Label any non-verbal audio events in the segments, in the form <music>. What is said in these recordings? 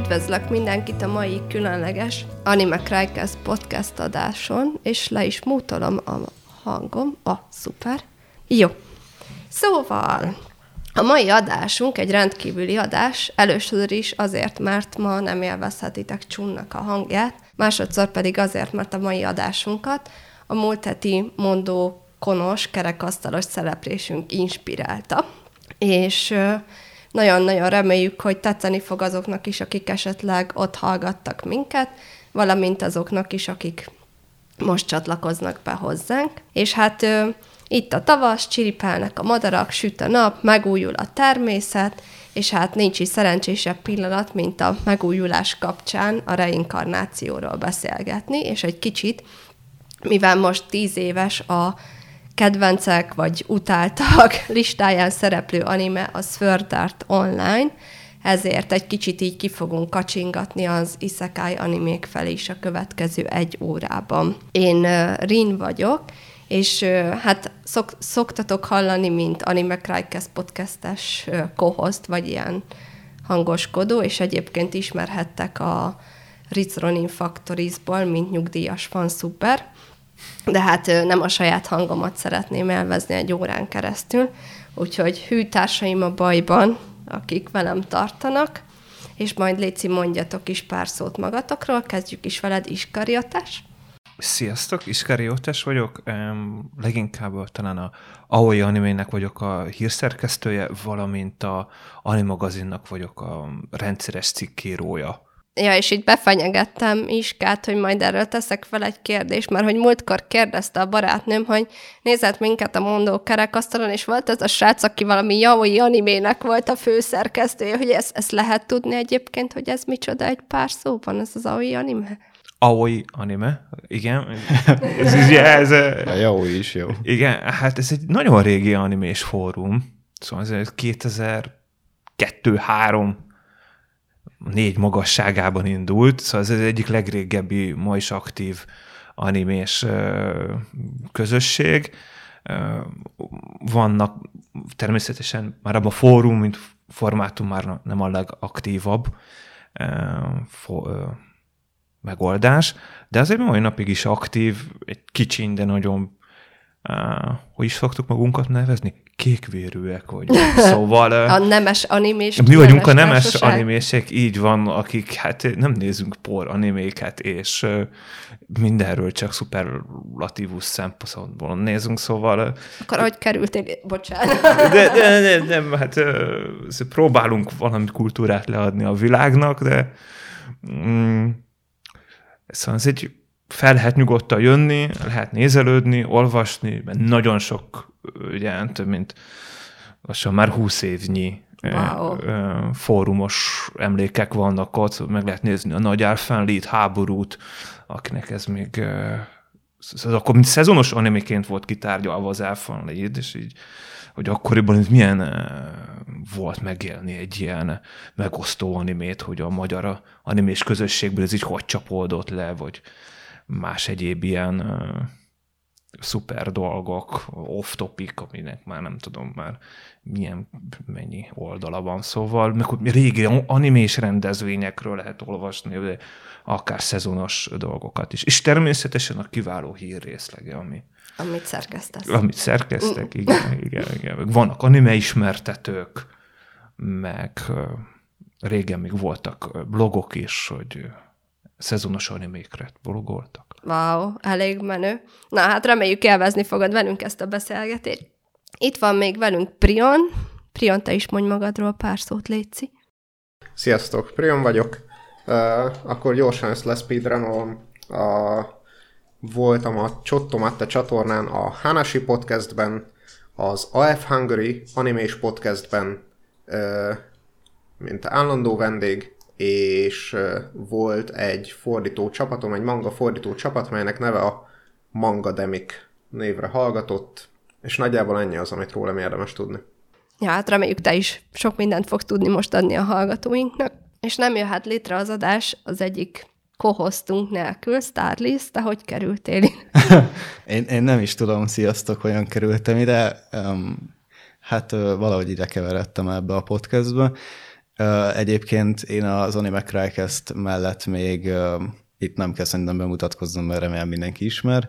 Üdvözlök mindenkit a mai különleges Anime Crycast podcast adáson, és le is mútolom a hangom. Ah, szuper. Jó. Szóval, a mai adásunk egy rendkívüli adás, először is azért, mert ma nem élvezhetitek Csunnak a hangját, másodszor pedig azért, mert a mai adásunkat a múlt heti mondó konos, kerekasztalos szereplésünk inspirálta. És nagyon-nagyon reméljük, hogy tetszeni fog azoknak is, akik esetleg ott hallgattak minket, valamint azoknak is, akik most csatlakoznak be hozzánk. És hát itt a tavasz, csiripelnek a madarak, süt a nap, megújul a természet, és hát nincs is szerencsésebb pillanat, mint a megújulás kapcsán a reinkarnációról beszélgetni, és egy kicsit, mivel most tíz éves a kedvencek vagy utáltak <laughs> listáján szereplő anime a Sword Art Online, ezért egy kicsit így ki fogunk kacsingatni az isekai animék felé is a következő egy órában. Én Rin vagyok, és hát szok, szoktatok hallani, mint Anime Crycast podcastes kohost, vagy ilyen hangoskodó, és egyébként ismerhettek a Ritz Ronin Factories-ból, mint nyugdíjas fan szuper de hát nem a saját hangomat szeretném elvezni egy órán keresztül, úgyhogy hűtársaim a bajban, akik velem tartanak, és majd Léci mondjatok is pár szót magatokról, kezdjük is veled, Iskariotes. Sziasztok, Iskariotes vagyok, um, leginkább talán a Aoi animének vagyok a hírszerkesztője, valamint a Animagazinnak vagyok a rendszeres cikkírója. Ja, és így befenyegettem Iskát, hogy majd erről teszek fel egy kérdést, mert hogy múltkor kérdezte a barátnőm, hogy nézett minket a mondó kerekasztalon, és volt ez a srác, aki valami jaui animének volt a főszerkesztője, hogy ezt, ezt lehet tudni egyébként, hogy ez micsoda egy pár szóban, ez az aoi anime? Aoi anime, igen. <laughs> ez, ez, ez, a jaui is jó. Igen, hát ez egy nagyon régi animés fórum, szóval ez 2002-3 négy magasságában indult, szóval ez az egyik legrégebbi, ma is aktív animés közösség. Vannak természetesen már abban a fórum, mint formátum már nem a legaktívabb megoldás, de azért mai napig is aktív, egy kicsi, de nagyon Uh, hogy is szoktuk magunkat nevezni? Kékvérűek vagyunk. <laughs> Szóval... a nemes animés. Mi vagyunk a nemes társaság. animések, így van, akik hát nem nézünk por animéket, és uh, mindenről csak szuperlatívus szempontból nézünk, szóval... Akkor hogy kerültél? Bocsánat. De, de, de, nem, hát uh, próbálunk valami kultúrát leadni a világnak, de mm, szóval ez egy fel lehet nyugodtan jönni, lehet nézelődni, olvasni, mert nagyon sok, ugye, több mint lassan már húsz évnyi wow. fórumos emlékek vannak ott, meg lehet nézni a nagy elfenlít háborút, akinek ez még ez akkor mint szezonos animéként volt kitárgyalva az elfenlít, és így hogy akkoriban ez milyen volt megélni egy ilyen megosztó animét, hogy a magyar animés közösségből ez így hogy csapódott le, vagy más egyéb ilyen uh, szuper dolgok, off-topic, aminek már nem tudom már milyen, mennyi oldala van. Szóval meg régi animés rendezvényekről lehet olvasni, de akár szezonos dolgokat is. És természetesen a kiváló hírrészlege, ami amit szerkesztesz. Amit szerkeztek, igen, igen, igen. Meg vannak anime ismertetők, meg régen még voltak blogok is, hogy szezonos animékre blogoltak. Wow, elég menő. Na hát reméljük élvezni fogod velünk ezt a beszélgetést. Itt van még velünk Prion. Prion, te is mondj magadról pár szót, Léci. Sziasztok, Prion vagyok. Uh, akkor gyorsan ezt leszpeedrunom. Uh, voltam a Csottomatte csatornán a Hanashi podcastben, az AF Hungary animés podcastben, uh, mint állandó vendég, és volt egy fordító csapatom, egy manga fordító csapat, melynek neve a Manga Demik névre hallgatott, és nagyjából ennyi az, amit rólam érdemes tudni. Ja, hát reméljük te is sok mindent fog tudni most adni a hallgatóinknak. És nem jöhet létre az adás az egyik kohoztunk nélkül, Starlis, te hogy kerültél <laughs> én, én nem is tudom, sziasztok, hogyan kerültem ide. Um, hát uh, valahogy ide keveredtem ebbe a podcastbe. Egyébként én az Anime Crycast mellett még itt nem kell szerintem bemutatkoznom, mert remélem mindenki ismer.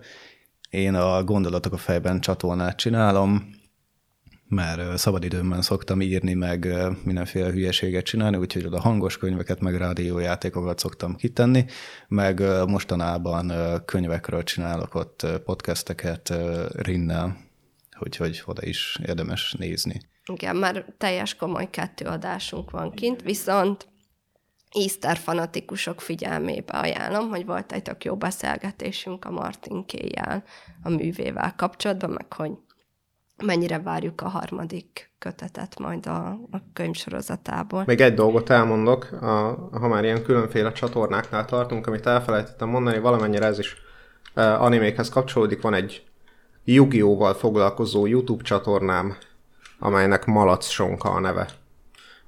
Én a Gondolatok a fejben csatornát csinálom, mert szabadidőmben szoktam írni, meg mindenféle hülyeséget csinálni, úgyhogy oda hangos könyveket, meg rádiójátékokat szoktam kitenni, meg mostanában könyvekről csinálok ott podcasteket Rinnel, úgyhogy oda is érdemes nézni. Igen, már teljes komoly kettő adásunk van kint, viszont Easter fanatikusok figyelmébe ajánlom, hogy volt egy tök jó beszélgetésünk a Martin Kéjjel, a művével kapcsolatban, meg hogy mennyire várjuk a harmadik kötetet majd a, a könyvsorozatából. Még egy dolgot elmondok, a, ha már ilyen különféle csatornáknál tartunk, amit elfelejtettem mondani, valamennyire ez is uh, animékhez kapcsolódik. Van egy Yu-Gi-Oh! foglalkozó YouTube csatornám, amelynek Malac Sonka a neve.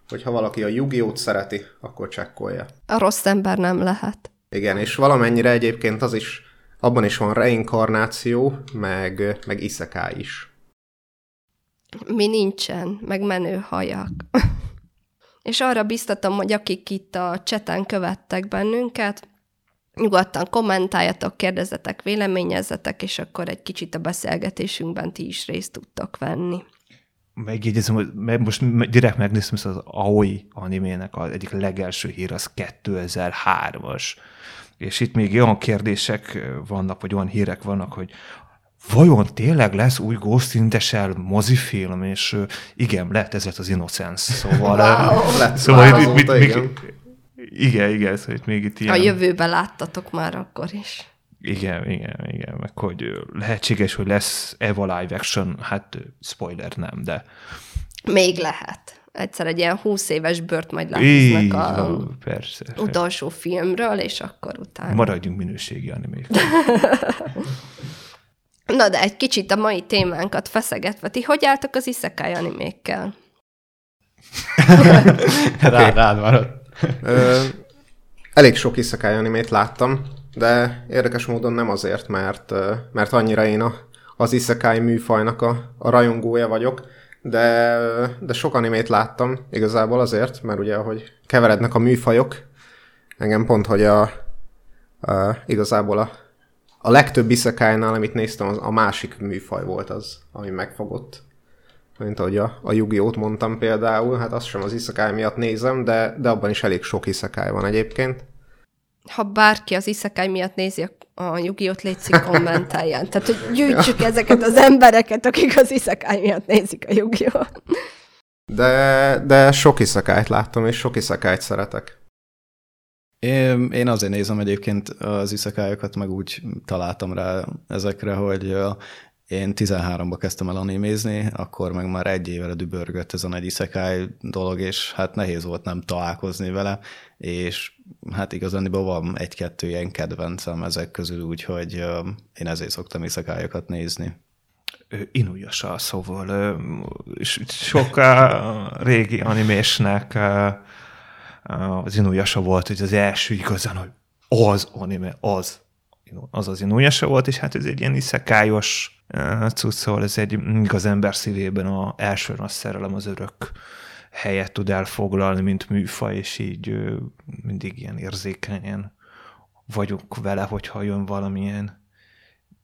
Hogyha valaki a Yu-Gi-Oh! szereti, akkor csekkolja. A rossz ember nem lehet. Igen, és valamennyire egyébként az is, abban is van reinkarnáció, meg, meg iszeká is. Mi nincsen, meg menő hajak. <laughs> és arra biztatom, hogy akik itt a cseten követtek bennünket, nyugodtan kommentáljatok, kérdezzetek, véleményezzetek, és akkor egy kicsit a beszélgetésünkben ti is részt tudtok venni. Megjegyezem, hogy most direkt megnéztem ezt az Aoi animének az egyik legelső hír, az 2003-as. És itt még olyan kérdések vannak, vagy olyan hírek vannak, hogy vajon tényleg lesz új Ghost in the Shell mozifilm, és igen, lehet ez lett az Innocence, szóval... Wow. Lett szóval már itt, itt, azóta, még, igen. igen, igen, szóval itt még itt ilyen... A jövőbe láttatok már akkor is. Igen, igen, igen, meg hogy lehetséges, hogy lesz Eva live action, hát spoiler nem, de Még lehet. Egyszer egy ilyen 20 éves bört majd lehoznak a van, persze. persze. utolsó filmről, és akkor utána. Maradjunk minőségi animék. <laughs> Na de egy kicsit a mai témánkat feszegetve, ti hogy álltok az isekai animékkel? <laughs> Rá, rád maradt. Ö, elég sok isekai animét láttam, de érdekes módon nem azért, mert, mert annyira én a, az isekai műfajnak a, a rajongója vagyok, de, de sok animét láttam igazából azért, mert ugye, ahogy keverednek a műfajok, engem pont, hogy a, a igazából a, a legtöbb isekai-nál, amit néztem, az a másik műfaj volt az, ami megfogott. Mint ahogy a, a Yu-Gi-Oh-t mondtam például, hát azt sem az isekai miatt nézem, de, de abban is elég sok isekai van egyébként. Ha bárki az isekai miatt nézi a, Yu-Gi-Oh-t, létszik kommentáljon. Tehát, hogy gyűjtsük ezeket az embereket, akik az isekai miatt nézik a Yu-Gi-Oh-t. De, de sok iszekájt láttam, és sok iszekájt szeretek. Én, én azért nézem egyébként az iszekájokat, meg úgy találtam rá ezekre, hogy én 13-ba kezdtem el animézni, akkor meg már egy évre dübörgött ez a nagy iszekáj dolog, és hát nehéz volt nem találkozni vele, és hát igazániból van egy-kettő ilyen kedvencem ezek közül, úgyhogy én ezért szoktam iszekályokat nézni. Ö, Inuyasha, szóval sok régi animésnek az Inuyasha volt, hogy az első igazán, hogy az anime, az, az az Inuyasha volt, és hát ez egy ilyen iszekályos cucc, szóval ez egy igaz ember szívében a első nagy szerelem az örök helyet tud elfoglalni, mint műfaj, és így mindig ilyen érzékenyen vagyunk vele, hogyha jön valamilyen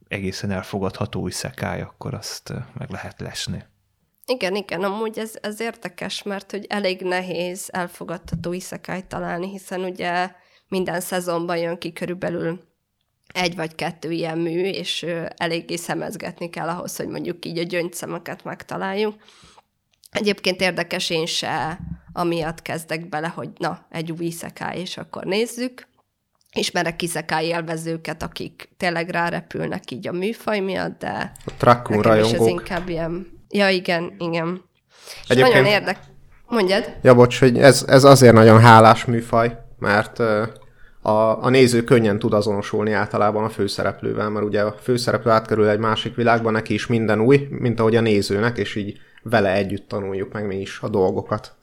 egészen elfogadható iszekály, akkor azt meg lehet lesni. Igen, igen, amúgy ez, ez érdekes, mert hogy elég nehéz elfogadható iszekályt találni, hiszen ugye minden szezonban jön ki körülbelül egy vagy kettő ilyen mű, és eléggé szemezgetni kell ahhoz, hogy mondjuk így a gyöngyszemeket megtaláljuk. Egyébként érdekes, én se amiatt kezdek bele, hogy na, egy új iszekály, és akkor nézzük. Ismerek iszekály élvezőket, akik tényleg rárepülnek így a műfaj miatt, de A Trakkun is ez rajongók. inkább ilyen... Ja, igen, igen. És Egyébként- nagyon érdek... Mondjad? Ja, bocs, hogy ez, ez azért nagyon hálás műfaj, mert a, a néző könnyen tud azonosulni általában a főszereplővel, mert ugye a főszereplő átkerül egy másik világba, neki is minden új, mint ahogy a nézőnek, és így vele együtt tanuljuk meg mi is a dolgokat.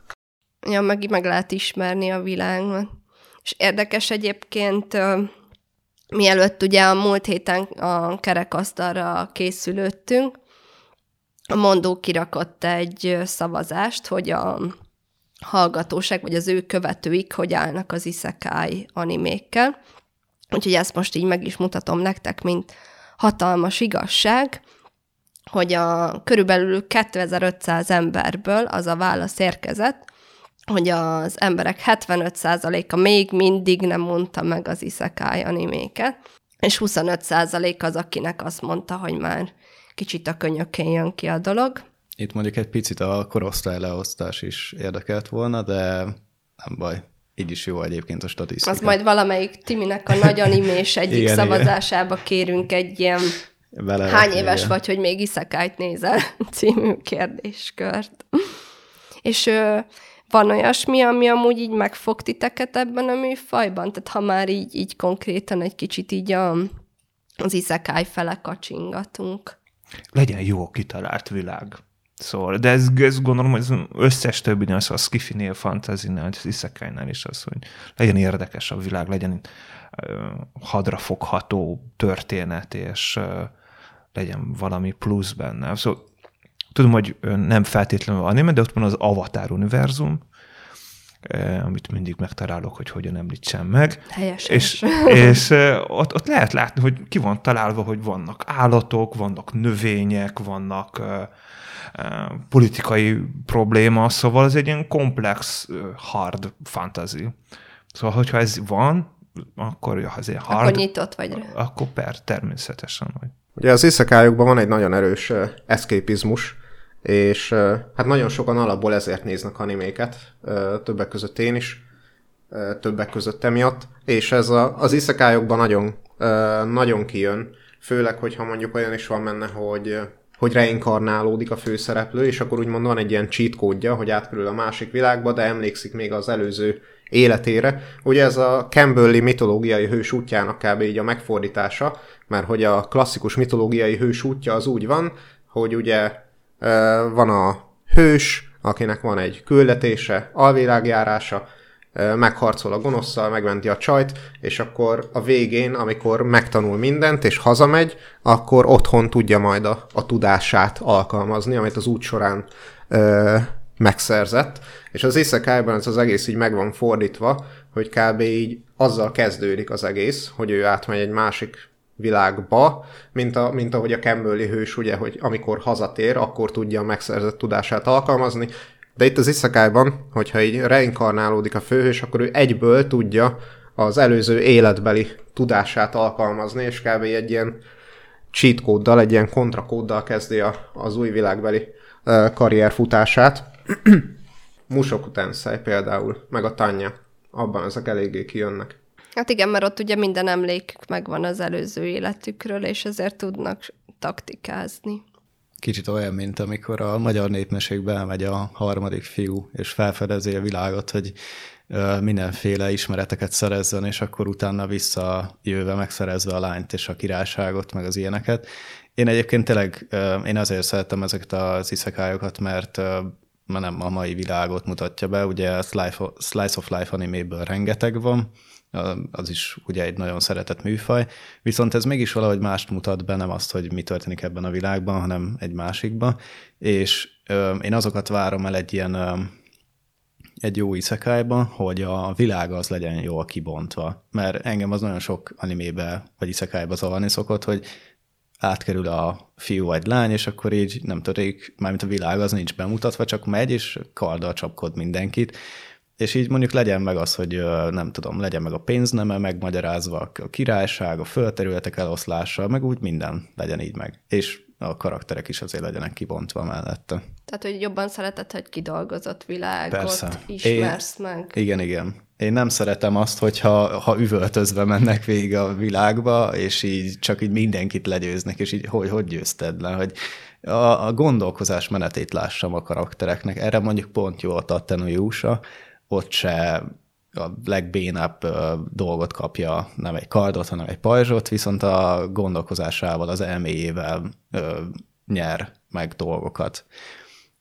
Ja, meg, meg lehet ismerni a világot. És érdekes egyébként, mielőtt ugye a múlt héten a kerekasztalra készülöttünk, a mondó kirakott egy szavazást, hogy a hallgatóság, vagy az ő követőik, hogy állnak az isekai animékkel. Úgyhogy ezt most így meg is mutatom nektek, mint hatalmas igazság, hogy a körülbelül 2500 emberből az a válasz érkezett, hogy az emberek 75%-a még mindig nem mondta meg az isekai animéket, és 25% az, akinek azt mondta, hogy már kicsit a könyökén jön ki a dolog. Itt mondjuk egy picit a korosztály leosztás is érdekelt volna, de nem baj. Így is jó egyébként a statisztika. Az majd valamelyik Timinek a nagy animés egyik igen, szavazásába igen. kérünk egy ilyen Bele hány éves igen. vagy, hogy még iszekájt nézel <laughs> című kérdéskört. És ö, van olyasmi, ami amúgy így megfog titeket ebben a műfajban? Tehát ha már így, így konkrétan egy kicsit így a, az iszekáj fele kacsingatunk. Legyen jó kitalált világ. Szóval, de ez, ez gondolom, hogy az összes többi, az a skifinél, fantazinál, az iszekájnál is az, hogy legyen érdekes a világ, legyen hadrafogható történet, és legyen valami plusz benne. Szóval tudom, hogy nem feltétlenül anime, de ott van az Avatar univerzum, amit mindig megtalálok, hogy hogyan említsem meg. Helyesen. És, <laughs> és ott, ott lehet látni, hogy ki van találva, hogy vannak állatok, vannak növények, vannak politikai probléma, szóval ez egy ilyen komplex, hard fantasy. Szóval, hogyha ez van, akkor ja, azért hard. Akkor nyitott vagy rá. Akkor per, természetesen vagy. Ugye az iszakájukban van egy nagyon erős uh, eszképizmus, és uh, hát nagyon sokan alapból ezért néznek animéket, uh, többek között én is, többek között emiatt, és ez a, az iszakájukban nagyon, nagyon kijön, főleg, hogyha mondjuk olyan is van benne, hogy hogy reinkarnálódik a főszereplő, és akkor úgymond van egy ilyen cheat kódja, hogy átkerül a másik világba, de emlékszik még az előző életére. Ugye ez a Campbelli mitológiai hős útjának kb. így a megfordítása, mert hogy a klasszikus mitológiai hős útja az úgy van, hogy ugye van a hős, akinek van egy küldetése, alvilágjárása, megharcol a gonoszszal, megmenti a csajt, és akkor a végén, amikor megtanul mindent, és hazamegy, akkor otthon tudja majd a, a tudását alkalmazni, amit az út során ö, megszerzett. És az isekai ez az egész így meg van fordítva, hogy kb. így azzal kezdődik az egész, hogy ő átmegy egy másik világba, mint, a, mint ahogy a Campbelli hős, ugye, hogy amikor hazatér, akkor tudja a megszerzett tudását alkalmazni, de itt az iszakájban, hogyha így reinkarnálódik a főhős, akkor ő egyből tudja az előző életbeli tudását alkalmazni, és kb. egy ilyen cheat kóddal, egy ilyen kontrakóddal kezdi a, az új világbeli uh, karrierfutását. <clears throat> Musok Tensei például, meg a Tanya. Abban ezek eléggé kijönnek. Hát igen, mert ott ugye minden emlékük megvan az előző életükről, és ezért tudnak taktikázni. Kicsit olyan, mint amikor a magyar népmesékbe elmegy a harmadik fiú, és felfedezi a világot, hogy mindenféle ismereteket szerezzen, és akkor utána visszajöve megszerezve a lányt és a királyságot, meg az ilyeneket. Én egyébként tényleg, én azért szeretem ezeket az iszekájokat, mert ma nem a mai világot mutatja be, ugye a Slice of Life animéből rengeteg van, az is ugye egy nagyon szeretett műfaj, viszont ez mégis valahogy mást mutat be, nem azt, hogy mi történik ebben a világban, hanem egy másikban, és én azokat várom el egy ilyen egy jó iszekájban, hogy a világ az legyen jól kibontva. Mert engem az nagyon sok animébe vagy iszekájba zavarni szokott, hogy átkerül a fiú vagy lány, és akkor így nem törik, mármint a világ az nincs bemutatva, csak megy, és karddal csapkod mindenkit, és így mondjuk legyen meg az, hogy nem tudom, legyen meg a pénzneme, megmagyarázva a királyság, a földterületek eloszlása, meg úgy minden legyen így meg. És a karakterek is azért legyenek kibontva mellette. Tehát, hogy jobban szereted, hogy kidolgozott világot Persze. ismersz Én, meg. Igen, igen. Én nem szeretem azt, hogyha ha üvöltözve mennek végig a világba, és így csak így mindenkit legyőznek, és így hogy, hogy győzted le, hogy a, a gondolkozás menetét lássam a karaktereknek. Erre mondjuk pont jó a Tattenujúsa, ott se a legbénább dolgot kapja, nem egy kardot, hanem egy pajzsot, viszont a gondolkozásával, az elméjével nyer meg dolgokat,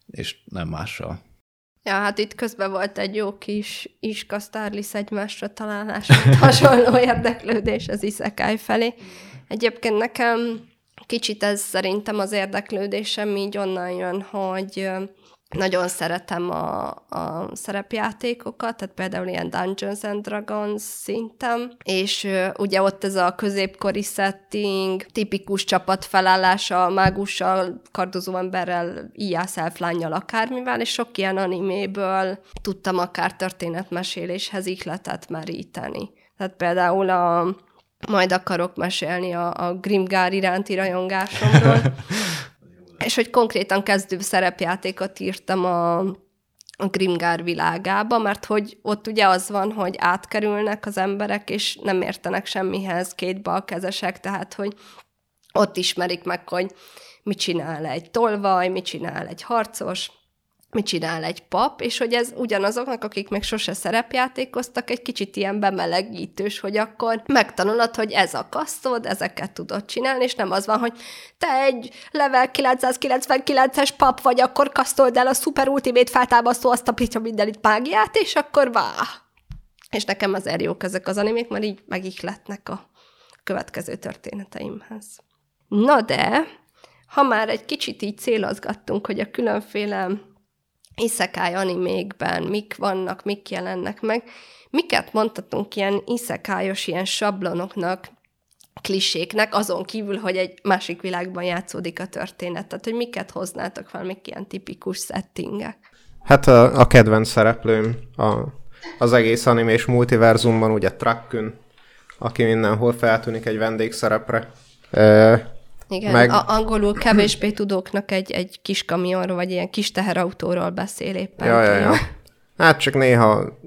és nem mással. Ja, hát itt közben volt egy jó kis Iska Starlis egymásra találás, <laughs> hasonló érdeklődés az Isekai felé. Egyébként nekem kicsit ez szerintem az érdeklődésem így onnan jön, hogy nagyon szeretem a, a szerepjátékokat, tehát például ilyen Dungeons and Dragons szinten, és ugye ott ez a középkori setting, tipikus csapat felállása, mágussal, kardozó emberrel, ilyen szelflányjal, akármivel, és sok ilyen animéből tudtam akár történetmeséléshez ihletet meríteni. Tehát például a majd akarok mesélni a, a Grimgár iránti rajongásomról, <laughs> és hogy konkrétan kezdő szerepjátékot írtam a, a Grimgár világába, mert hogy ott ugye az van, hogy átkerülnek az emberek, és nem értenek semmihez, két balkezesek, tehát hogy ott ismerik meg, hogy mit csinál egy tolvaj, mit csinál egy harcos, mit csinál egy pap, és hogy ez ugyanazoknak, akik még sose szerepjátékoztak, egy kicsit ilyen bemelegítős, hogy akkor megtanulod, hogy ez a kasztod, ezeket tudod csinálni, és nem az van, hogy te egy level 999-es pap vagy, akkor kasztold el a szuper ultimate feltámasztó azt a pitya mindenit mágiát, és akkor vá! És nekem azért jók ezek az animék, mert így megihletnek a következő történeteimhez. Na de, ha már egy kicsit így célozgattunk, hogy a különféle iszekály animékben mik vannak, mik jelennek meg, miket mondhatunk ilyen iszekályos, ilyen sablonoknak, kliséknek, azon kívül, hogy egy másik világban játszódik a történet. Tehát, hogy miket hoznátok fel, mik ilyen tipikus settingek? Hát a, a kedvenc szereplőm a, az egész animés multiverzumban, ugye Trakkün, aki mindenhol feltűnik egy vendégszerepre. Igen, meg... a, angolul kevésbé tudóknak egy, egy kis kamionról, vagy ilyen kis teherautóról beszél éppen. Ja, ja, ja. Hát csak néha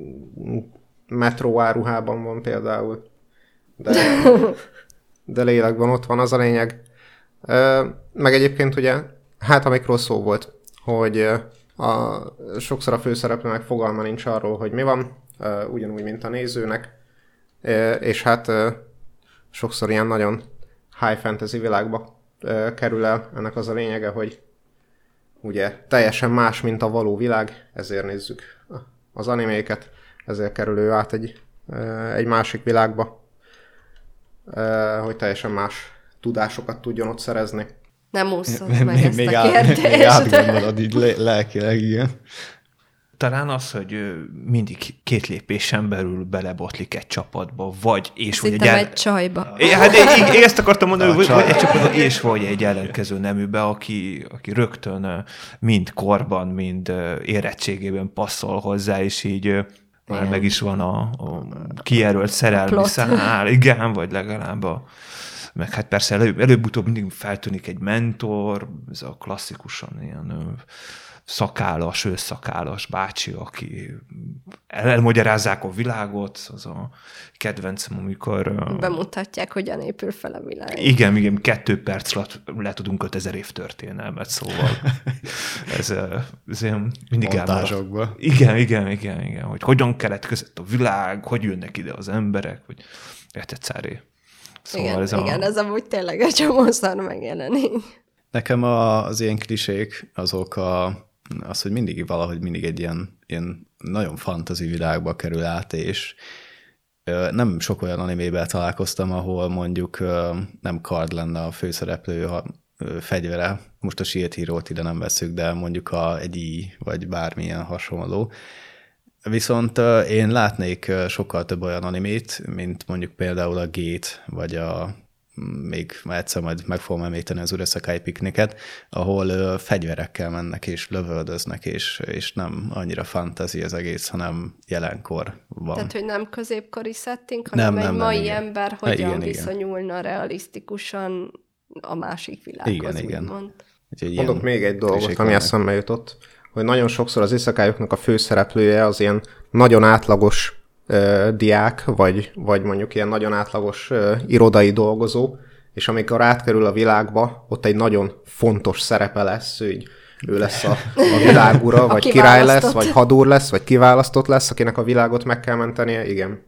metró áruhában van például. De, <laughs> de lélekben ott van, az a lényeg. Meg egyébként ugye, hát amikről szó volt, hogy a, sokszor a főszereplőnek fogalma nincs arról, hogy mi van, ugyanúgy, mint a nézőnek, és hát sokszor ilyen nagyon high fantasy világba kerül el. Ennek az a lényege, hogy ugye teljesen más, mint a való világ, ezért nézzük az animéket, ezért kerül ő át egy, egy másik világba, hogy teljesen más tudásokat tudjon ott szerezni. Nem úszod meg még, ezt még a kérdést. Még átgondolod így lelkileg, igen talán az, hogy mindig két lépésen belül belebotlik egy csapatba, vagy és hogy egy, el... egy csajba. É, hát én, én, ezt akartam mondani, <laughs> hogy egy csapatba, és vagy egy ellenkező neműbe, aki, aki rögtön mind korban, mind érettségében passzol hozzá, és így már meg is van a, a kijelölt szerelmi szál, igen, vagy legalább a meg hát persze előbb, előbb-utóbb mindig feltűnik egy mentor, ez a klasszikusan ilyen szakállas, őszakállas bácsi, aki elmagyarázzák a világot, az a kedvencem, amikor... Bemutatják, hogyan épül fel a világ. Igen, igen, kettő perc alatt le tudunk 5000 év történelmet, szóval <laughs> ez, ez ilyen mindig Montázsokba. Igen, igen, igen, igen, hogy hogyan keletkezett a világ, hogy jönnek ide az emberek, hogy értetszáré. Szóval igen, ez igen, a... ez amúgy tényleg egy csomószor megjelenik. Nekem az ilyen klisék azok a az, hogy mindig valahogy mindig egy ilyen, ilyen nagyon fantazi világba kerül át, és nem sok olyan animében találkoztam, ahol mondjuk nem kard lenne a főszereplő a fegyvere, most a Shield hero ide nem veszük, de mondjuk a, egy i, vagy bármilyen hasonló. Viszont én látnék sokkal több olyan animét, mint mondjuk például a Gate, vagy a még egyszer majd meg fogom említeni az Urasakai pikniket, ahol ö, fegyverekkel mennek és lövöldöznek, és, és nem annyira fantasy az egész, hanem jelenkor van. Tehát, hogy nem középkori setting, hanem nem, egy nem, mai nem, ember hogyan igen, viszonyulna igen. realisztikusan a másik világhoz, igen, igen. Mond. Mondok még egy dolgot, ami eszembe jutott, hogy nagyon sokszor az iszakályoknak a főszereplője az ilyen nagyon átlagos diák, vagy, vagy mondjuk ilyen nagyon átlagos irodai dolgozó, és amikor átkerül a világba, ott egy nagyon fontos szerepe lesz, hogy ő lesz a, a világura, vagy király lesz, vagy hadúr lesz, vagy kiválasztott lesz, akinek a világot meg kell mentenie, igen.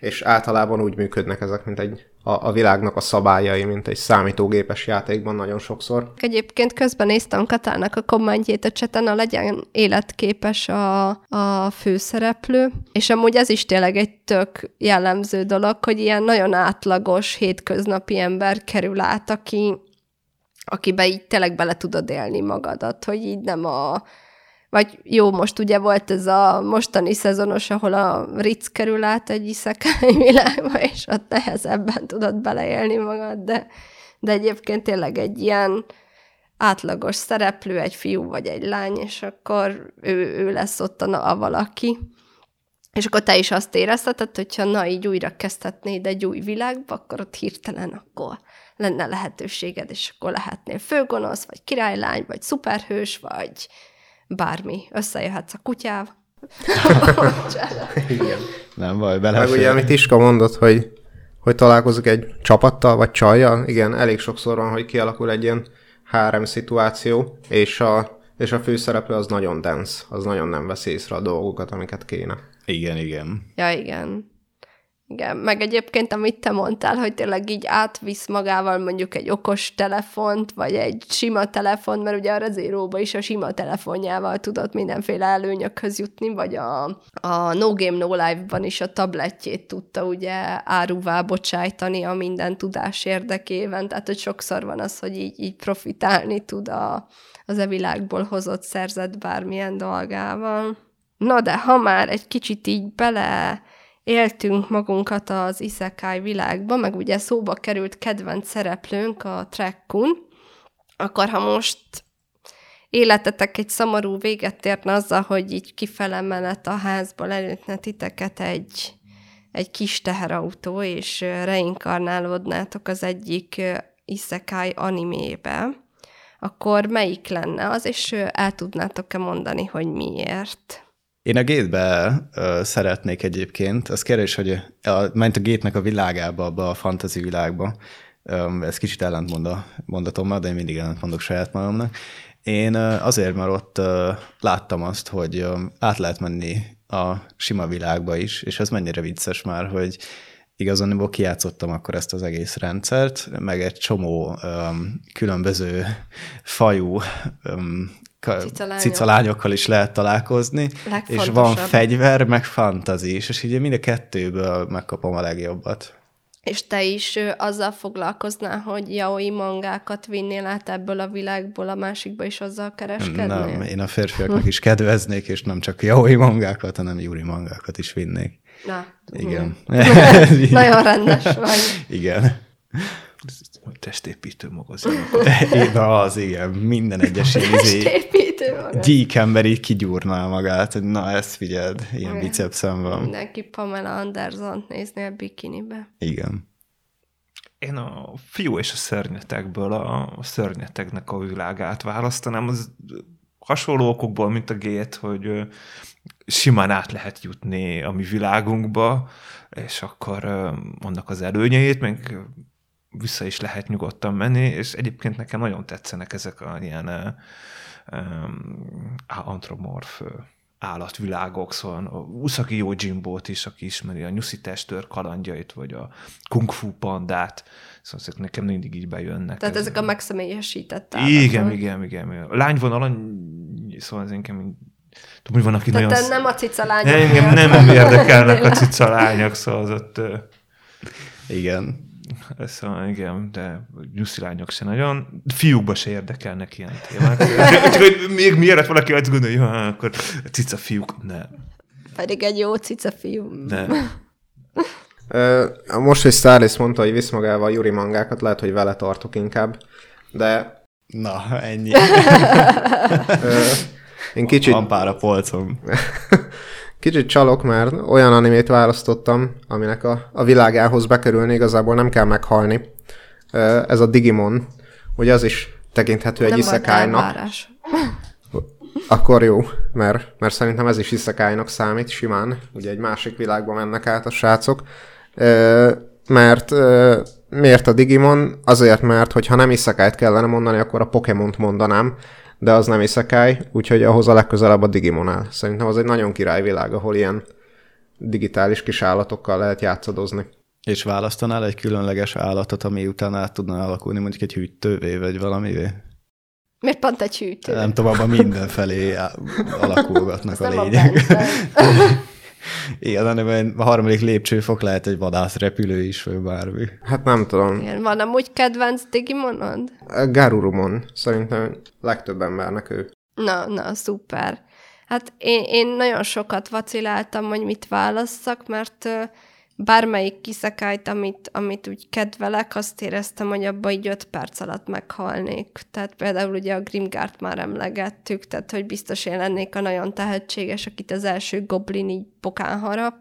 És általában úgy működnek ezek, mint egy, a, a világnak a szabályai, mint egy számítógépes játékban nagyon sokszor. Egyébként közben néztem Katának a kommentjét a cseten, a legyen életképes a, a főszereplő, és amúgy ez is tényleg egy tök jellemző dolog, hogy ilyen nagyon átlagos, hétköznapi ember kerül át, aki, akibe így tényleg bele tudod élni magadat, hogy így nem a vagy jó, most ugye volt ez a mostani szezonos, ahol a Ritz kerül át egy iszekály <laughs> világba, és ott nehezebben tudod beleélni magad, de, de egyébként tényleg egy ilyen átlagos szereplő, egy fiú vagy egy lány, és akkor ő, ő lesz ott a, a valaki. És akkor te is azt érezheted, hogyha na, így újra kezdhetnéd egy új világba, akkor ott hirtelen akkor lenne lehetőséged, és akkor lehetnél főgonosz, vagy királylány, vagy szuperhős, vagy bármi. Összejöhetsz a kutyával. <laughs> Igen. Nem baj, Meg belefér. ugye, amit Iska mondott, hogy, hogy találkozik egy csapattal, vagy csajjal, igen, elég sokszor van, hogy kialakul egy ilyen HRM szituáció, és a, és a főszereplő az nagyon dense, az nagyon nem veszi észre a dolgokat, amiket kéne. Igen, igen. Ja, igen. Igen, meg egyébként, amit te mondtál, hogy tényleg így átvisz magával mondjuk egy okos telefont, vagy egy sima telefont, mert ugye a Rezéróba is a sima telefonjával tudott mindenféle előnyökhöz jutni, vagy a, a No Game No Life-ban is a tabletjét tudta ugye áruvá bocsájtani a minden tudás érdekében, tehát hogy sokszor van az, hogy így, így profitálni tud a, az e világból hozott, szerzett bármilyen dolgával. Na de ha már egy kicsit így bele éltünk magunkat az isekai világba, meg ugye szóba került kedvenc szereplőnk, a Trekkun, akkor ha most életetek egy szomorú véget érne azzal, hogy így kifele menet a házból elütne titeket egy, egy kis teherautó, és reinkarnálódnátok az egyik isekai animébe, akkor melyik lenne az, és el tudnátok-e mondani, hogy miért? Én a gétbe szeretnék egyébként, az kérdés, hogy a, ment a gétnek a világába, abba a fantasy világba, um, ez kicsit ellentmond a mondatommal, de én mindig ellentmondok saját magamnak. Én azért, mert ott láttam azt, hogy um, át lehet menni a sima világba is, és ez mennyire vicces már, hogy igazából kijátszottam akkor ezt az egész rendszert, meg egy csomó különböző fajú Cicalányok. cicalányokkal is lehet találkozni, és van fegyver, meg fantazi is, és ugye mind a kettőből megkapom a legjobbat. És te is azzal foglalkoznál, hogy yaoi mangákat vinnél át ebből a világból a másikba, és azzal kereskednél? Nem, én a férfiaknak is kedveznék, és nem csak yaoi mangákat, hanem yuri mangákat is vinnék. Na, Igen. hm. <laughs> Nagyon rendes vagy. <laughs> Igen. <laughs> Testépítő magazinok. <laughs> Én az, igen. Minden egyes izé Testépítő magad. gyík ember így kigyúrná magát, hogy na ezt figyeld, ilyen bicepszem van. Mindenki Pamela Anderson nézni a bikinibe. Igen. Én a fiú és a szörnyetekből a, a szörnyeteknek a világát választanám. Az hasonló okokból, mint a gét, hogy simán át lehet jutni a mi világunkba, és akkor annak az előnyeit, meg vissza is lehet nyugodtan menni, és egyébként nekem nagyon tetszenek ezek a ilyen antromorf állatvilágok, szóval a Usagi Yojimbo-t is, aki ismeri a nyuszi testőr kalandjait, vagy a kung fu pandát, szóval ezek nekem mindig így bejönnek. Tehát Ez- ezek a megszemélyesített igen, állatok. igen, igen, igen. A lányvonalon, szóval ez inkább tudom, hogy van, aki Tehát nagyon... nem a cicalányok Ne, engem nem érdekelnek a cica lányok, szóval az ott, ö, Igen. szóval igen, de nyuszi lányok se nagyon. Fiúkba se érdekelnek ilyen témák. <laughs> Csak, hogy még miért valaki azt gondolja, hogy ha, akkor cica fiúk, nem, Pedig egy jó cica fiú. nem. Ö, Most, hogy Starlist mondta, hogy visz magával a Yuri mangákat, lehet, hogy vele tartok inkább, de Na, ennyi. én kicsit, Van pár a polcom. <laughs> kicsit csalok, mert olyan animét választottam, aminek a, a világához bekerülni igazából nem kell meghalni. Ez a Digimon, hogy az is tekinthető egy Nem volt iszekájnak. Akkor jó, mert, mert szerintem ez is iszekájnak számít simán. Ugye egy másik világba mennek át a srácok. Mert miért a Digimon? Azért, mert hogyha nem iszekájt kellene mondani, akkor a Pokémont mondanám, de az nem iszekáj, úgyhogy ahhoz a legközelebb a Digimon áll. Szerintem az egy nagyon király világ, ahol ilyen digitális kis állatokkal lehet játszadozni. És választanál egy különleges állatot, ami után át tudna alakulni, mondjuk egy hűtővé, vagy valamivé? Miért pont egy hűtő? Nem tudom, abban mindenfelé <laughs> alakulgatnak a lények. <laughs> Igen, hanem a harmadik lépcsőfok lehet egy vadászrepülő is, vagy bármi. Hát nem tudom. Igen, van amúgy kedvenc Digimonod? Garurumon szerintem legtöbb embernek ő. Na, na, szuper. Hát én, én nagyon sokat vaciláltam, hogy mit válasszak, mert bármelyik kiszekájt, amit, amit úgy kedvelek, azt éreztem, hogy abban így öt perc alatt meghalnék. Tehát például ugye a Grimgart már emlegettük, tehát hogy biztos én lennék a nagyon tehetséges, akit az első goblin így pokán harap.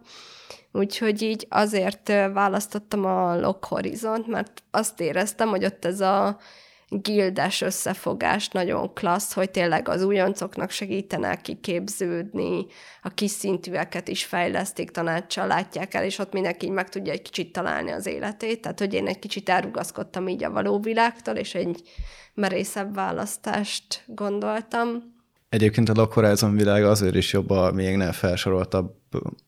Úgyhogy így azért választottam a Lock Horizont, mert azt éreztem, hogy ott ez a gildes összefogás nagyon klassz, hogy tényleg az újoncoknak segítenek kiképződni, a kis szintűeket is fejlesztik, tanácssal látják el, és ott mindenki így meg tudja egy kicsit találni az életét. Tehát, hogy én egy kicsit elrugaszkodtam így a való világtól, és egy merészebb választást gondoltam. Egyébként a Lock Horizon világ azért is jobb a még nem felsoroltabb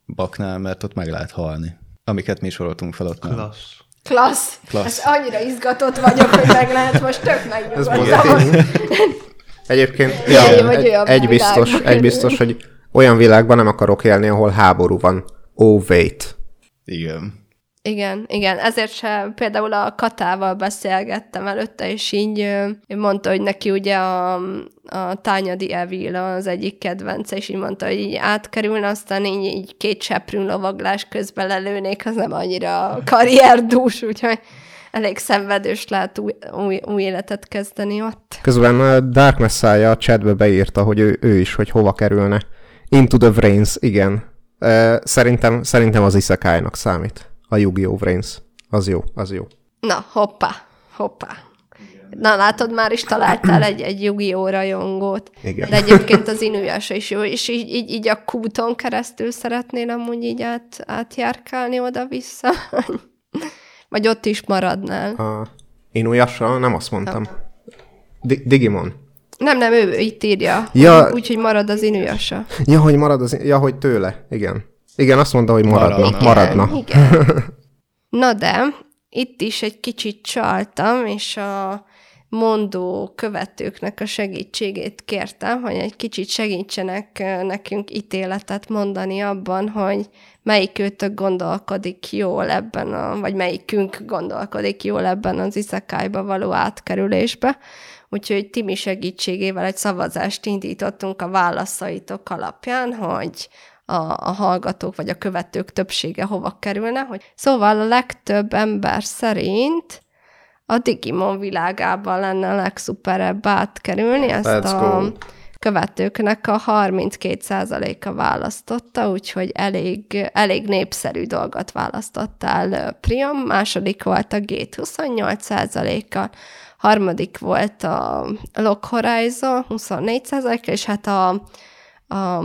baknál, mert ott meg lehet halni. Amiket mi soroltunk fel ott. Klassz. Klassz! Klassz. Hát annyira izgatott vagyok, hogy meg lehet most tök megnyugodtam. <laughs> Egyébként ja, egy, olyan egy, biztos, egy biztos, hogy olyan világban nem akarok élni, ahol háború van. Oh, wait. Igen. Igen, igen, ezért se például a Katával beszélgettem előtte, és így mondta, hogy neki ugye a, a Tányadi Evil az egyik kedvence, és így mondta, hogy így átkerülne, aztán így, így két seprűn lovaglás közben lelőnék, az nem annyira karrierdús, úgyhogy elég szenvedős lehet új, új, új életet kezdeni ott. Közben a Dark Messiah a chatbe beírta, hogy ő, ő is, hogy hova kerülne. Into the Vrains, igen. Szerintem, szerintem az isekai számít. A Yu-Gi-Oh! Vrains. Az jó, az jó. Na, hoppá, hoppá. Na, látod, már is találtál egy, egy Yu-Gi-Oh! rajongót. Igen. De egyébként az Inuyasha is jó, és így, így, így a kúton keresztül szeretnél amúgy így át, átjárkálni oda-vissza? <laughs> Vagy ott is maradnál? A Inuyasha? Nem azt mondtam. Di- Digimon. Nem, nem, ő itt írja. Ja. Úgyhogy marad az Inuyasha. Ja, hogy marad az... Ja, hogy tőle. Igen. Igen, azt mondta, hogy maradna. Maradna. Maradna. Igen. <laughs> Na de, itt is egy kicsit csaltam, és a mondó követőknek a segítségét kértem, hogy egy kicsit segítsenek nekünk ítéletet mondani abban, hogy melyik őtök gondolkodik jól ebben, a, vagy melyikünk gondolkodik jól ebben az iszekályba való átkerülésbe. Úgyhogy Timi segítségével egy szavazást indítottunk a válaszaitok alapján, hogy a, a hallgatók vagy a követők többsége hova kerülne. Hogy... Szóval a legtöbb ember szerint a Digimon világában lenne a legszuperebb átkerülni. Ezt Let's a go. követőknek a 32%-a választotta, úgyhogy elég, elég népszerű dolgot választottál Priam. Második volt a Gate 28%-kal, harmadik volt a Lock Horizon 24%-kal, és hát a, a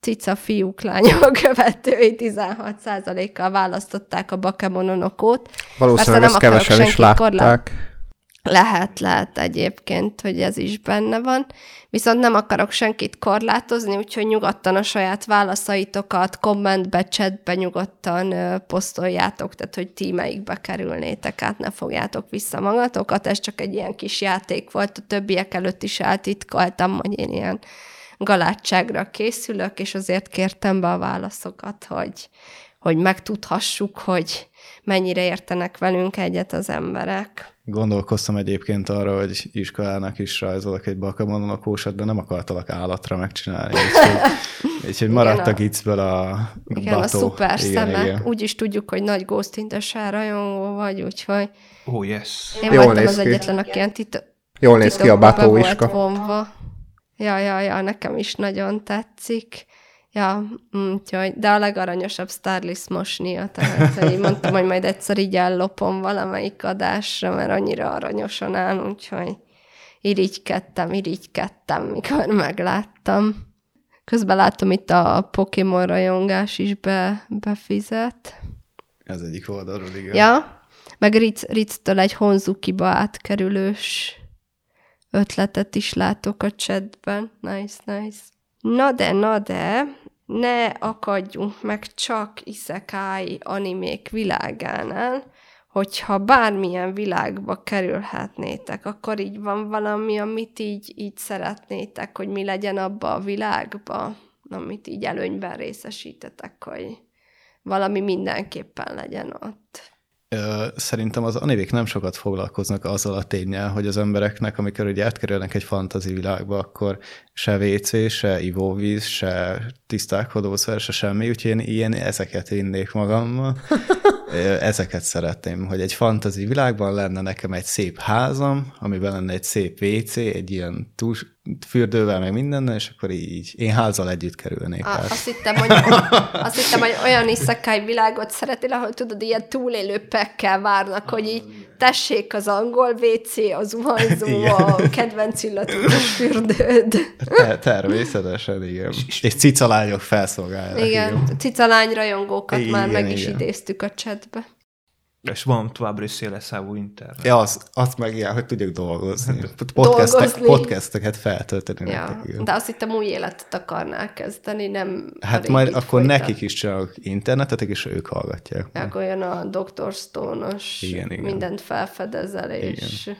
cica fiúk, lányok <laughs> követői 16%-kal választották a Bakemononokót. Valószínűleg ezt kevesen is senkit korlát- látták. Lehet, lehet egyébként, hogy ez is benne van. Viszont nem akarok senkit korlátozni, úgyhogy nyugodtan a saját válaszaitokat kommentbe, chatbe nyugodtan ö, posztoljátok, tehát hogy tímeikbe kerülnétek át, ne fogjátok vissza magatokat. Ez csak egy ilyen kis játék volt, a többiek előtt is eltitkoltam, hogy én ilyen galátságra készülök, és azért kértem be a válaszokat, hogy, hogy megtudhassuk, hogy mennyire értenek velünk egyet az emberek. Gondolkoztam egyébként arra, hogy iskolának is rajzolok egy bakamononokósat, de nem akartalak állatra megcsinálni. Úgyhogy, <laughs> úgyhogy maradtak a- iccből a Igen, a bató. szuper igen, szemek. igen. Úgy is tudjuk, hogy nagy Shell rajongó vagy, úgyhogy Oh, yes. én Jól voltam néz az ki. egyetlen, aki ilyen tito- Jól néz ki a Bató volt iska. vonva. Ja, ja, ja, nekem is nagyon tetszik. Ja, úgyhogy, de a legaranyosabb Starlist mosnia, tehát hogy mondtam, hogy majd egyszer így ellopom valamelyik adásra, mert annyira aranyosan áll, úgyhogy irigykedtem, irigykedtem, mikor megláttam. Közben látom itt a Pokémon rajongás is be, befizet. Ez egyik oldalról, igen. Ja, meg Ritz, Ritz-től egy Honzukiba átkerülős ötletet is látok a chatben. Nice, nice. Na de, na de, ne akadjunk meg csak isekai animék világánál, hogyha bármilyen világba kerülhetnétek, akkor így van valami, amit így, így szeretnétek, hogy mi legyen abba a világba, amit így előnyben részesítetek, hogy valami mindenképpen legyen ott. Szerintem az animék nem sokat foglalkoznak azzal a tényel, hogy az embereknek, amikor ugye átkerülnek egy fantazi világba, akkor se WC, se ivóvíz, se tisztálkodószer, se semmi, úgyhogy én ilyen ezeket vinnék magammal. Ezeket szeretném, hogy egy fantazi világban lenne nekem egy szép házam, amiben lenne egy szép WC, egy ilyen túls, fürdővel, meg mindennel, és akkor így én házzal együtt kerülnék A, át. azt, hittem, hogy, <laughs> azt hittem, hogy olyan iszakái világot szeretél, ahol tudod, ilyen túlélő pekkel várnak, hogy így tessék az angol WC, az zuhanyzó, Igen. a kedvenc illatutos fürdőd. Ter- természetesen, igen. És cicalányok felszolgálják. Igen, cicalány rajongókat Igen, már meg is igen. idéztük a chatbe. És van továbbra is széleszávú internet. Ja, az, azt meg ilyen, hogy tudjuk dolgozni. <laughs> Podcastek, Dolgozni. podcasteket feltölteni Ja, nektek. igen. de azt hittem új életet akarnál kezdeni, nem Hát majd akkor folytatni. nekik is csak internetet, és ők hallgatják. Ja, Akkor jön a Dr. Stone-os, Igen, igen. mindent felfedezel, és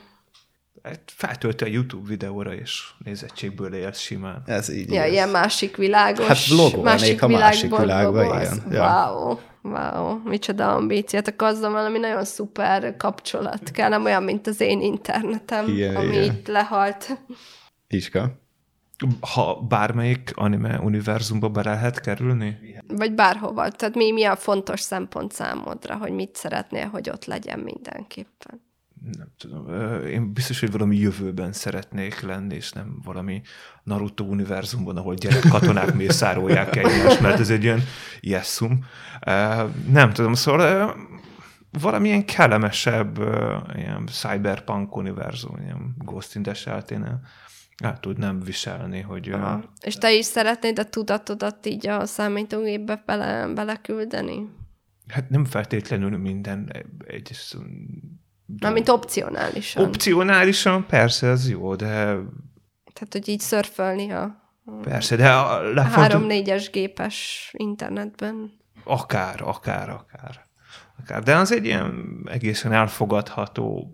Hát Feltölti a YouTube videóra, és nézettségből élsz simán. Ez így ja, igaz. ilyen másik világos, Hát vlogolnék a másik világba, vlogolsz. igen. Ja. Wow, wow, micsoda ambíciátok, azzal valami nagyon szuper kapcsolat kell, nem olyan, mint az én internetem, Igen, ami igen. itt lehalt. Iska. Ha bármelyik anime univerzumba be lehet kerülni? Vagy bárhova. Tehát mi, mi a fontos szempont számodra, hogy mit szeretnél, hogy ott legyen mindenképpen. Nem tudom. Én biztos, hogy valami jövőben szeretnék lenni, és nem valami Naruto univerzumban, ahol gyerek katonák mészárolják egymást, mert ez egy ilyen ijesszum. Ö, Nem tudom, szóval valamilyen kellemesebb ilyen cyberpunk univerzum, ilyen Ghost in the Shell-nél el tudnám viselni, hogy Aha. És te is szeretnéd a tudatodat így a számítógépbe bele, beleküldeni? hát nem feltétlenül minden egy Mármint opcionálisan. opcionálisan, persze, ez jó, de Tehát, hogy így szörfölni a persze, de a legfontosabb... 3-4-es gépes internetben. Akár, akár, akár. akár. De az egy ilyen egészen elfogadható,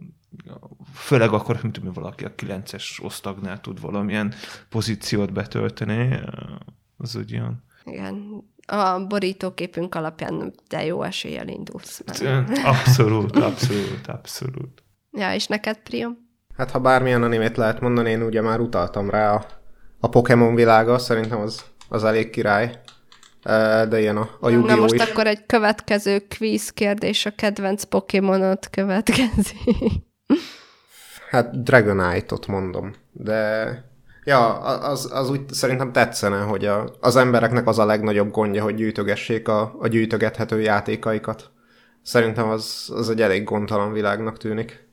főleg akkor, mint tudom, valaki a 9-es osztagnál tud valamilyen pozíciót betölteni, az úgy ilyen. Igen. A borítóképünk alapján de jó eséllyel indulsz. Már. Abszolút, abszolút, abszolút. Ja, és neked, Priom? Hát ha bármilyen animét lehet mondani, én ugye már utaltam rá a, a Pokémon világa, szerintem az, az elég király. De ilyen a, a Na Yu-Gi-Oh! most is. akkor egy következő kvíz kérdés, a kedvenc Pokémonot következik. Hát Dragonite-ot mondom, de ja, az, az úgy szerintem tetszene, hogy a, az embereknek az a legnagyobb gondja, hogy gyűjtögessék a, a gyűjtögethető játékaikat. Szerintem az, az egy elég gondtalan világnak tűnik.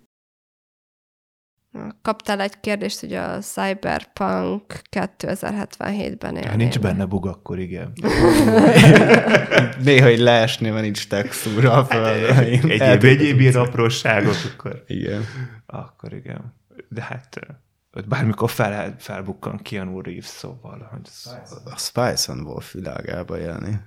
Kaptál egy kérdést, hogy a Cyberpunk 2077-ben Ha élnél. nincs benne bug, akkor igen. Néha így leesni, mert nincs textúra a földön. Egyéb, egyéb ilyen apróságok, akkor, Igen. akkor igen. De hát ö, bármikor fel, felbukkan Keanu Reeves, szóval, hogy A Spice and Wolf világába élni.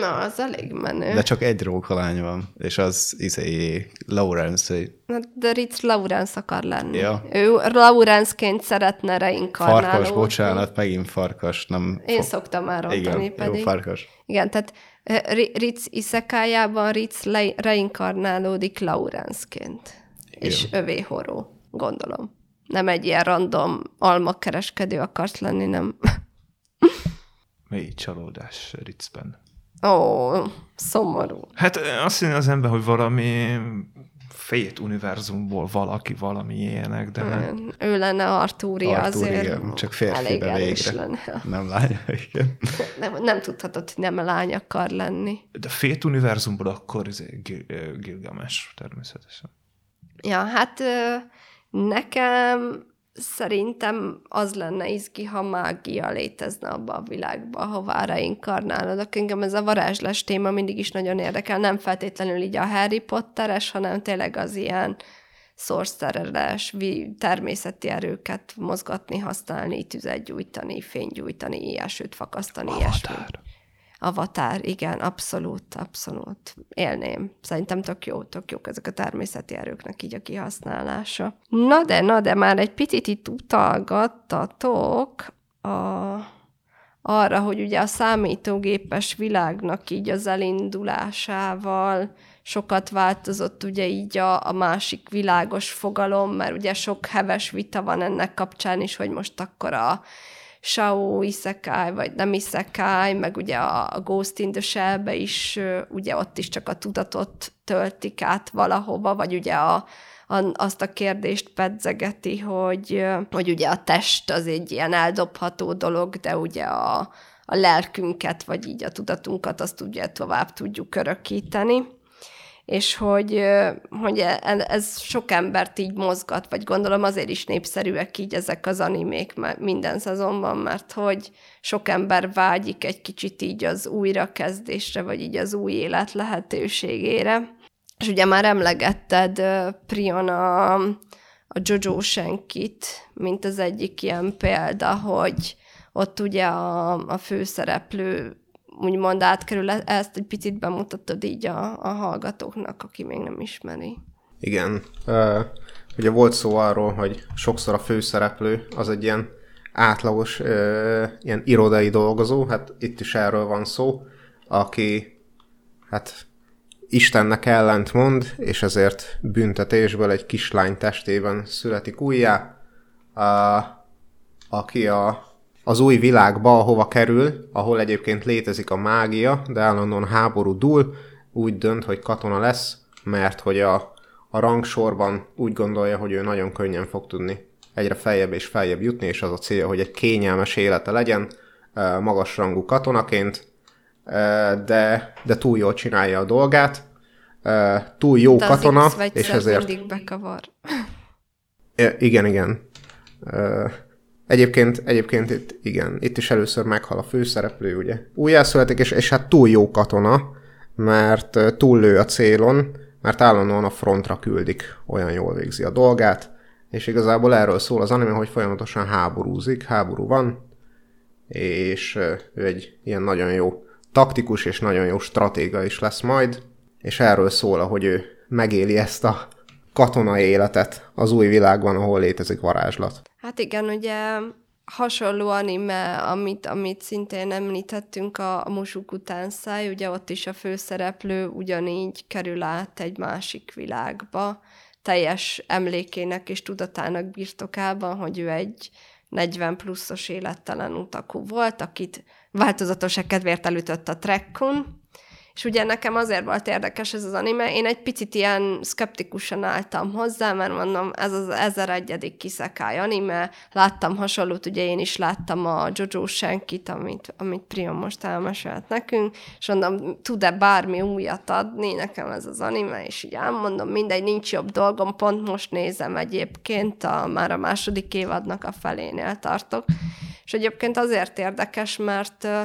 Na, az elég menő. De csak egy rókalány van, és az izé Lawrence, Na, de Ritz Lawrence akar lenni. Ja. Ő Lawrence-ként szeretne reinkarnálódni. farkas, bocsánat, megint farkas, nem... Én fo- szoktam már rontani Igen, pedig. jó, farkas. Igen, tehát eh, Ri- Ritz iszekájában Ritz reinkarnálódik Lawrence-ként. És övé horó, gondolom. Nem egy ilyen random almakereskedő akarsz lenni, nem. mély csalódás Ritzben. Ó, szomorú. Hát azt hinni az ember, hogy valami fét univerzumból valaki valami ilyenek, de hát, Ő lenne Artúria Arthur, azért. igen, csak elég férfibe végre. lenne. Nem lánya, igen. Nem, nem tudhatod, hogy nem lány akar lenni. de fét univerzumból akkor izé, Gil- ö, Gilgamesh természetesen. Ja, hát nekem szerintem az lenne izgi, ha mágia létezne abba a világba, ahová reinkarnálódok. Engem ez a varázslás téma mindig is nagyon érdekel, nem feltétlenül így a Harry Potteres, hanem tényleg az ilyen sorcereres, vi- természeti erőket mozgatni, használni, tüzet gyújtani, fényt gyújtani, ilyesőt fakasztani, ilyesmi. Avatar. Igen, abszolút, abszolút. Élném. Szerintem tök jó, tök jók ezek a természeti erőknek így a kihasználása. Na de, na de már egy picit itt utalgattatok a, arra, hogy ugye a számítógépes világnak így az elindulásával sokat változott ugye így a, a másik világos fogalom, mert ugye sok heves vita van ennek kapcsán is, hogy most akkor a Shao Isekai, vagy nem Isekai, meg ugye a Ghost in the Shell-be is, ugye ott is csak a tudatot töltik át valahova, vagy ugye a, azt a kérdést pedzegeti, hogy, hogy ugye a test az egy ilyen eldobható dolog, de ugye a, a lelkünket, vagy így a tudatunkat azt ugye tovább tudjuk örökíteni és hogy, hogy e, ez sok embert így mozgat, vagy gondolom azért is népszerűek így ezek az animék minden szezonban, mert hogy sok ember vágyik egy kicsit így az újrakezdésre, vagy így az új élet lehetőségére. És ugye már emlegetted Prion a, a Jojo Senkit, mint az egyik ilyen példa, hogy ott ugye a, a főszereplő úgymond átkerül, e-, ezt egy picit bemutatod így a, a hallgatóknak, aki még nem ismeri. Igen. Uh, ugye volt szó arról, hogy sokszor a főszereplő az egy ilyen átlagos, uh, ilyen irodai dolgozó, hát itt is erről van szó, aki hát Istennek ellent mond, és ezért büntetésből egy kislány testében születik újjá, uh, aki a az új világba, ahova kerül, ahol egyébként létezik a mágia, de állandóan háború dúl, úgy dönt, hogy katona lesz, mert hogy a, a rangsorban úgy gondolja, hogy ő nagyon könnyen fog tudni egyre feljebb és feljebb jutni, és az a célja, hogy egy kényelmes élete legyen, magas rangú katonaként, de, de túl jól csinálja a dolgát, túl jó de katona, és ezért... mindig bekavar. Igen, igen. Egyébként, egyébként itt, igen, itt is először meghal a főszereplő, ugye. Újjászületik, és, és hát túl jó katona, mert túllő a célon, mert állandóan a frontra küldik, olyan jól végzi a dolgát, és igazából erről szól az anime, hogy folyamatosan háborúzik, háború van, és ő egy ilyen nagyon jó taktikus és nagyon jó stratéga is lesz majd, és erről szól, hogy ő megéli ezt a katona életet az új világban, ahol létezik varázslat. Hát igen, ugye hasonló anime, amit, amit szintén említettünk, a, a Mushoku Tensei, ugye ott is a főszereplő ugyanígy kerül át egy másik világba, teljes emlékének és tudatának birtokában, hogy ő egy 40 pluszos élettelen utakú volt, akit változatosak kedvéért elütött a trekkon, és ugye nekem azért volt érdekes ez az anime, én egy picit ilyen szkeptikusan álltam hozzá, mert mondom, ez az 1001. kiszekály anime, láttam hasonlót, ugye én is láttam a Jojo Senkit, amit, amit Prion most elmesélt nekünk, és mondom, tud-e bármi újat adni nekem ez az anime, és így elmondom, mindegy, nincs jobb dolgom, pont most nézem egyébként, a, már a második évadnak a felénél tartok, és egyébként azért érdekes, mert uh,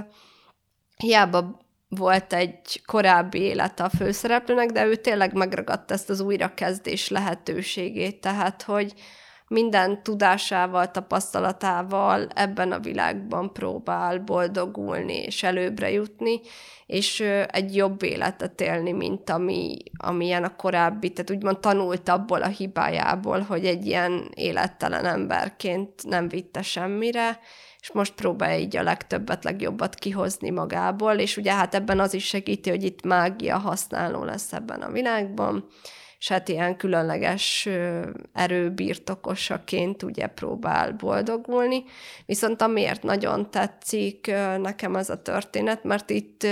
hiába volt egy korábbi élete a főszereplőnek, de ő tényleg megragadta ezt az újrakezdés lehetőségét, tehát hogy minden tudásával, tapasztalatával ebben a világban próbál boldogulni és előbbre jutni, és egy jobb életet élni, mint ami, amilyen a korábbi, tehát úgymond tanult abból a hibájából, hogy egy ilyen élettelen emberként nem vitte semmire, és most próbálja így a legtöbbet, legjobbat kihozni magából, és ugye hát ebben az is segíti, hogy itt mágia használó lesz ebben a világban, és hát ilyen különleges erőbirtokosaként ugye próbál boldogulni. Viszont amiért nagyon tetszik nekem ez a történet, mert itt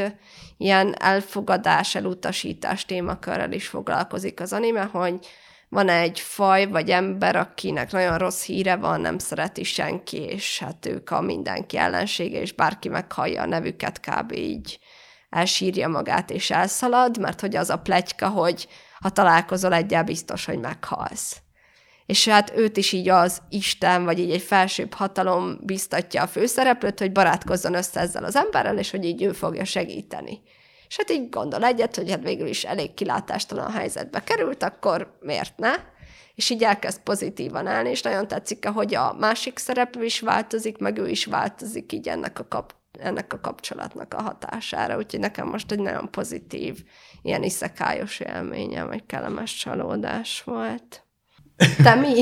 ilyen elfogadás, elutasítás témakörrel is foglalkozik az anime, hogy van egy faj vagy ember, akinek nagyon rossz híre van, nem szereti senki, és hát ők a mindenki ellensége, és bárki meghallja a nevüket, kb. így elsírja magát és elszalad, mert hogy az a plegyka, hogy ha találkozol egyel, biztos, hogy meghalsz. És hát őt is így az Isten, vagy így egy felsőbb hatalom biztatja a főszereplőt, hogy barátkozzon össze ezzel az emberrel, és hogy így ő fogja segíteni. És hát így gondol egyet, hogy hát végül is elég kilátástalan helyzetbe került, akkor miért ne? És így elkezd pozitívan állni, és nagyon tetszik, hogy a másik szereplő is változik, meg ő is változik így ennek a, kap, ennek a kapcsolatnak a hatására. Úgyhogy nekem most egy nagyon pozitív, ilyen iszekályos élményem, egy kellemes csalódás volt. Te mi?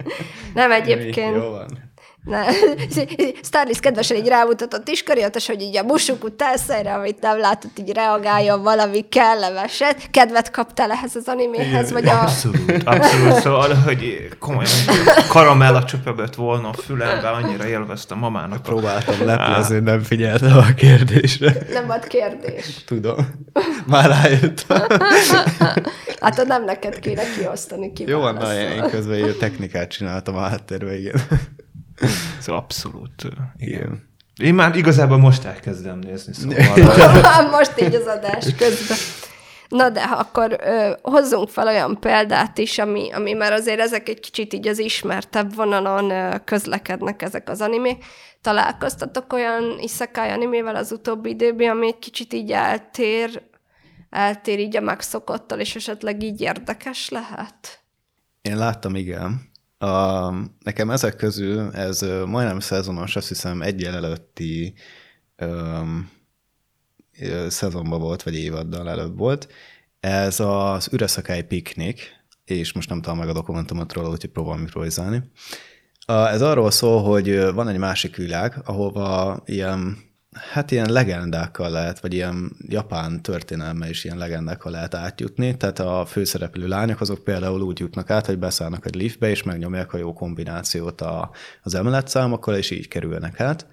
<laughs> Nem egyébként. Jó van. <laughs> Starlis kedvesen így rámutatott iskariatos, hogy így a musuk utánszerre, amit nem látott, így reagáljon valami kellemeset. Kedvet kaptál ehhez az animéhez, vagy a... Abszolút, abszolút. Szóval, hogy komolyan karamella csöpögött volna a fülembe, annyira élveztem mamának. Próbáltam leplezni, nem figyeltem a kérdésre. Nem volt kérdés. Tudom. Már rájöttem. Hát nem neked kéne kiosztani ki. Jó, van, na, én, közben technikát csináltam a háttérbe, igen. Szóval abszolút, igen. Igen. Én már igazából most elkezdem nézni, szóval <laughs> Most így az adás közben. Na de akkor ö, hozzunk fel olyan példát is, ami, ami már azért ezek egy kicsit így az ismertebb vonalon ö, közlekednek ezek az animék. Találkoztatok olyan isekai animével az utóbbi időben, ami egy kicsit így eltér, eltér így a megszokottal, és esetleg így érdekes lehet? Én láttam, igen. A, nekem ezek közül ez majdnem szezonos, azt hiszem egy előtti um, szezonban volt, vagy évaddal előbb volt. Ez az Üreszakály piknik, és most nem talán meg a dokumentumot róla, úgyhogy próbálom improvizálni. A, ez arról szól, hogy van egy másik világ, ahova ilyen, hát ilyen legendákkal lehet, vagy ilyen japán történelme is ilyen legendákkal lehet átjutni. Tehát a főszereplő lányok azok például úgy jutnak át, hogy beszállnak egy liftbe, és megnyomják a jó kombinációt a, az emeletszámokkal, és így kerülnek át.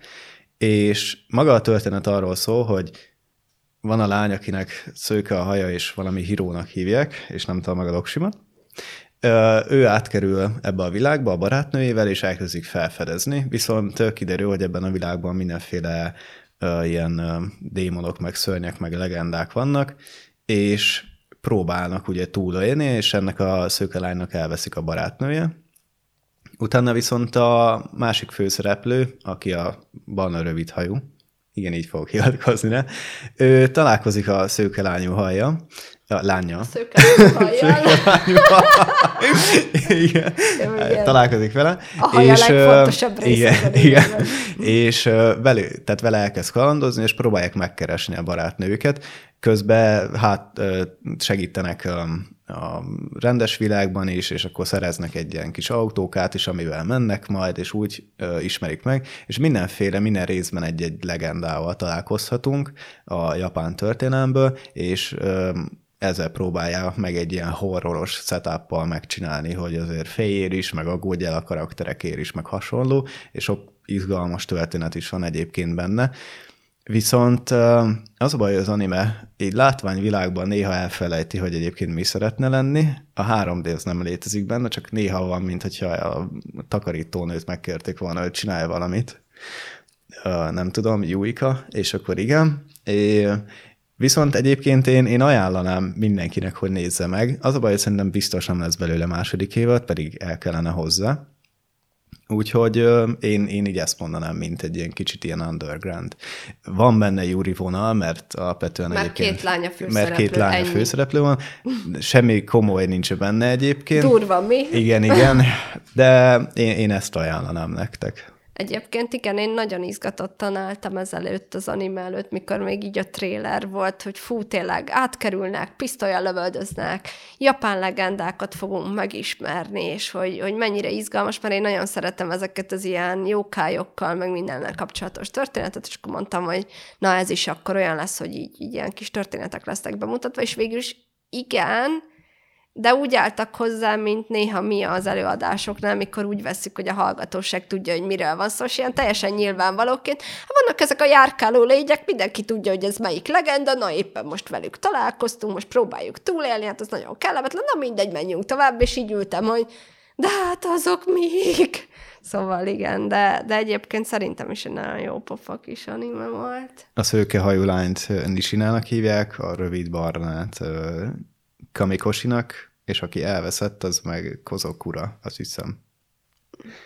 És maga a történet arról szól, hogy van a lány, akinek szőke a haja, és valami hírónak hívják, és nem tudom meg a doksimat. Ö, Ő átkerül ebbe a világba a barátnőjével, és elkezdik felfedezni, viszont kiderül, hogy ebben a világban mindenféle ilyen démonok, meg szörnyek, meg legendák vannak, és próbálnak ugye túlélni, és ennek a szőke lánynak elveszik a barátnője. Utána viszont a másik főszereplő, aki a barna rövid hajú, igen, így fogok hivatkozni rá, ő találkozik a szőke lányú a lánya. Szőke <laughs> <laughs> igen. Igen. Találkozik vele. A haja legfontosabb része igen, igen. És velő, tehát vele elkezd kalandozni, és próbálják megkeresni a barátnőket. Közben hát segítenek a rendes világban is, és akkor szereznek egy ilyen kis autókát is, amivel mennek majd, és úgy ö, ismerik meg, és mindenféle, minden részben egy-egy legendával találkozhatunk a japán történelemből, és ö, ezzel próbálja meg egy ilyen horroros setup megcsinálni, hogy azért féljér is, meg aggódj el a karakterekért is, meg hasonló, és sok izgalmas történet is van egyébként benne. Viszont az a baj, hogy az anime így látványvilágban néha elfelejti, hogy egyébként mi szeretne lenni. A 3D az nem létezik benne, csak néha van, mint hogyha a takarítónőt megkérték volna, hogy csinálj valamit. Nem tudom, Juika, és akkor igen. Viszont egyébként én, én ajánlanám mindenkinek, hogy nézze meg. Az a baj, hogy szerintem biztos nem lesz belőle második évad, pedig el kellene hozzá. Úgyhogy én, én így ezt mondanám, mint egy ilyen kicsit ilyen underground. Van benne Júri vonal, mert alapvetően Mert egyébként... két lánya Mert főszereplő, két lánya ennyi. főszereplő van. Semmi komoly nincs benne egyébként. Durva, mi? Igen, igen, de én, én ezt ajánlanám nektek. Egyébként igen, én nagyon izgatottan álltam ezelőtt az anime előtt, mikor még így a tréler volt, hogy fú, tényleg átkerülnek, pisztolyal lövöldöznek, japán legendákat fogunk megismerni, és hogy, hogy mennyire izgalmas, mert én nagyon szeretem ezeket az ilyen jókájokkal, meg mindennel kapcsolatos történetet, és akkor mondtam, hogy na ez is akkor olyan lesz, hogy így, így ilyen kis történetek lesznek bemutatva, és végül is igen, de úgy álltak hozzá, mint néha mi az előadásoknál, mikor úgy veszük, hogy a hallgatóság tudja, hogy miről van szó, és ilyen teljesen nyilvánvalóként. Hát vannak ezek a járkáló lények, mindenki tudja, hogy ez melyik legenda, na éppen most velük találkoztunk, most próbáljuk túlélni, hát az nagyon kellemetlen, na mindegy, menjünk tovább, és így ültem, hogy de hát azok mik? Szóval igen, de, de egyébként szerintem is egy nagyon jó pofa kis anime volt. A szőkehajú lányt ö, Nishinának hívják, a rövid barnát ö, Kamikoshinak, és aki elveszett, az meg Kozokura, azt hiszem.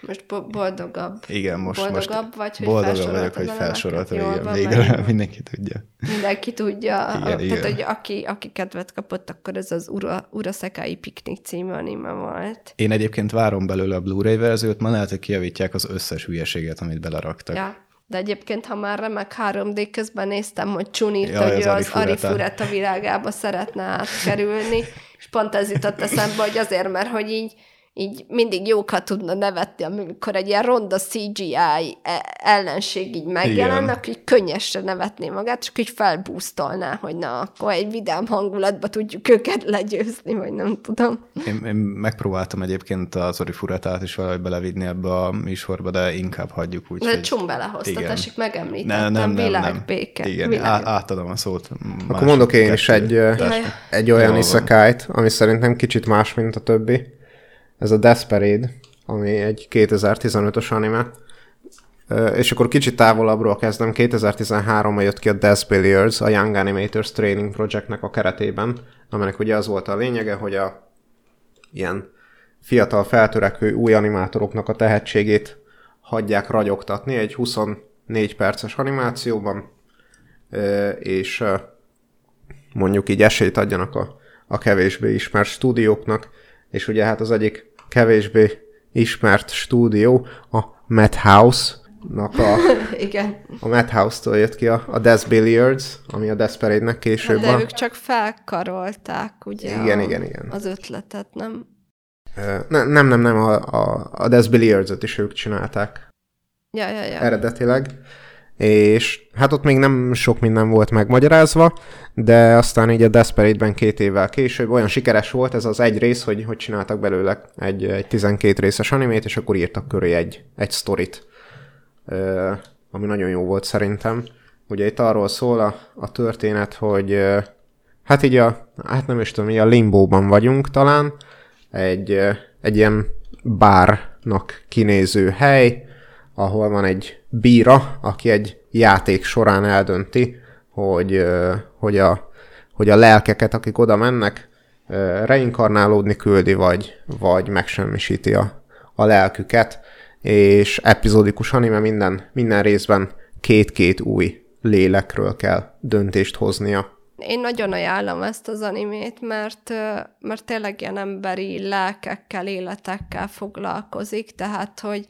Most bo- boldogabb. Igen, most, boldogabb most vagy, hogy boldogabb vagyok, hogy a felsoroltam, igen, van, végre mert mindenki tudja. Mindenki tudja. Igen, Igen, igen. Tehát, hogy aki, aki kedvet kapott, akkor ez az Ura, Urasekai Piknik című anime volt. Én egyébként várom belőle a Blu-ray verziót, ma lehet, hogy kijavítják az összes hülyeséget, amit beleraktak. Ja. De egyébként, ha már remek 3D közben néztem, hogy Csunit, Jaj, hogy az ő az Arifureta. Világába szeretne átkerülni, és pont ez jutott eszembe, hogy azért, mert hogy így így mindig jókat tudna nevetni, amikor egy ilyen ronda CGI e- ellenség így megjelen, akkor így könnyesre nevetné magát, csak így felbúztolná, hogy na, akkor egy vidám hangulatba tudjuk őket legyőzni, vagy nem tudom. Én, én megpróbáltam egyébként az Orifuratát is valahogy belevidni ebbe a műsorba, de inkább hagyjuk úgy. De hogy... csum belehozta, tessék, megemlítettem, nem, nem, nem, világbéke. Nem. Igen, világ. Á, átadom a szót. Akkor mondok én is egy, egy olyan isekai ami szerintem kicsit más, mint a többi ez a Desperate, ami egy 2015-ös anime. És akkor kicsit távolabbról kezdem, 2013-ban jött ki a Death Billiards, a Young Animators Training Projectnek a keretében, aminek ugye az volt a lényege, hogy a ilyen fiatal feltörekvő új animátoroknak a tehetségét hagyják ragyogtatni egy 24 perces animációban, és mondjuk így esélyt adjanak a, a kevésbé ismert stúdióknak, és ugye hát az egyik kevésbé ismert stúdió, a Madhouse-nak a, <laughs> Igen. a Madhouse-tól jött ki a, a Death Billiards, ami a Desperate-nek később De ők csak felkarolták, ugye? Igen, a, igen, igen. Az ötletet, nem? Nem, nem, nem, nem a, a, a Death Billiards-ot is ők csinálták. Ja, ja, ja. Eredetileg és hát ott még nem sok minden volt megmagyarázva, de aztán így a Desperate-ben két évvel később olyan sikeres volt ez az egy rész, hogy, hogy csináltak belőle egy, egy 12 részes animét, és akkor írtak köré egy, egy sztorit, ami nagyon jó volt szerintem. Ugye itt arról szól a, a történet, hogy hát így a, hát nem is tudom, így a limbóban vagyunk talán, egy, egy ilyen bárnak kinéző hely, ahol van egy bíra, aki egy játék során eldönti, hogy, hogy, a, hogy a lelkeket, akik oda mennek, reinkarnálódni küldi, vagy, vagy megsemmisíti a, a lelküket, és epizódikus anime minden, minden részben két-két új lélekről kell döntést hoznia. Én nagyon ajánlom ezt az animét, mert, mert tényleg ilyen emberi lelkekkel, életekkel foglalkozik, tehát, hogy,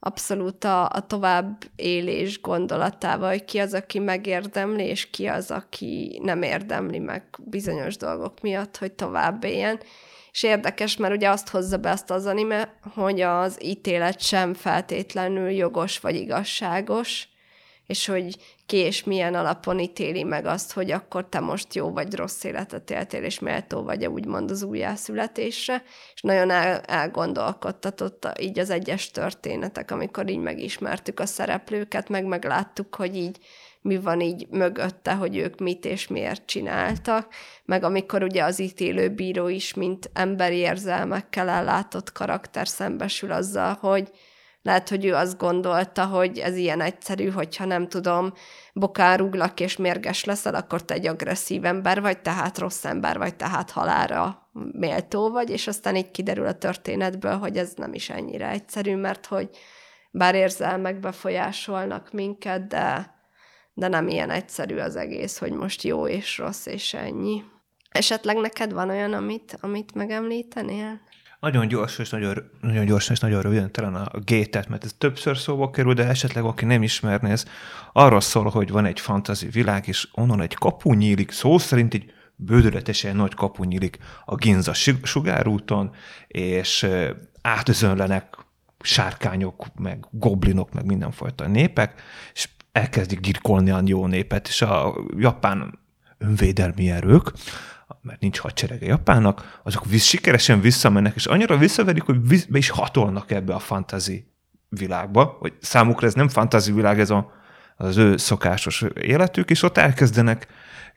abszolút a, a tovább élés gondolatával, hogy ki az, aki megérdemli, és ki az, aki nem érdemli meg bizonyos dolgok miatt, hogy tovább éljen. És érdekes, mert ugye azt hozza be ezt az anime, hogy az ítélet sem feltétlenül jogos vagy igazságos, és hogy ki és milyen alapon ítéli meg azt, hogy akkor te most jó vagy rossz életet éltél, és méltó vagy úgymond az újjászületésre, és nagyon el, elgondolkodtatott így az egyes történetek, amikor így megismertük a szereplőket, meg megláttuk, hogy így mi van így mögötte, hogy ők mit és miért csináltak, meg amikor ugye az ítélő bíró is, mint emberi érzelmekkel ellátott karakter szembesül azzal, hogy lehet, hogy ő azt gondolta, hogy ez ilyen egyszerű, hogyha nem tudom, bokán rúglak és mérges leszel, akkor te egy agresszív ember vagy, tehát rossz ember vagy, tehát halára méltó vagy, és aztán így kiderül a történetből, hogy ez nem is ennyire egyszerű, mert hogy bár érzelmek befolyásolnak minket, de, de nem ilyen egyszerű az egész, hogy most jó és rossz és ennyi. Esetleg neked van olyan, amit, amit megemlítenél? Nagyon gyors és nagyon, nagyon gyors és nagyon röviden talán a gétet, mert ez többször szóba kerül, de esetleg aki nem ismerné, ez arról szól, hogy van egy fantazi világ, és onnan egy kapu nyílik, szó szerint egy bődületesen nagy kapu nyílik a Ginza sugárúton, és átözönlenek sárkányok, meg goblinok, meg mindenfajta népek, és elkezdik gyilkolni a jó népet, és a japán önvédelmi erők mert nincs hadserege Japánnak, azok visz, sikeresen visszamennek, és annyira visszaverik, hogy visz, be is hatolnak ebbe a fantazi világba, hogy számukra ez nem fantazi világ, ez a, az ő szokásos életük, és ott elkezdenek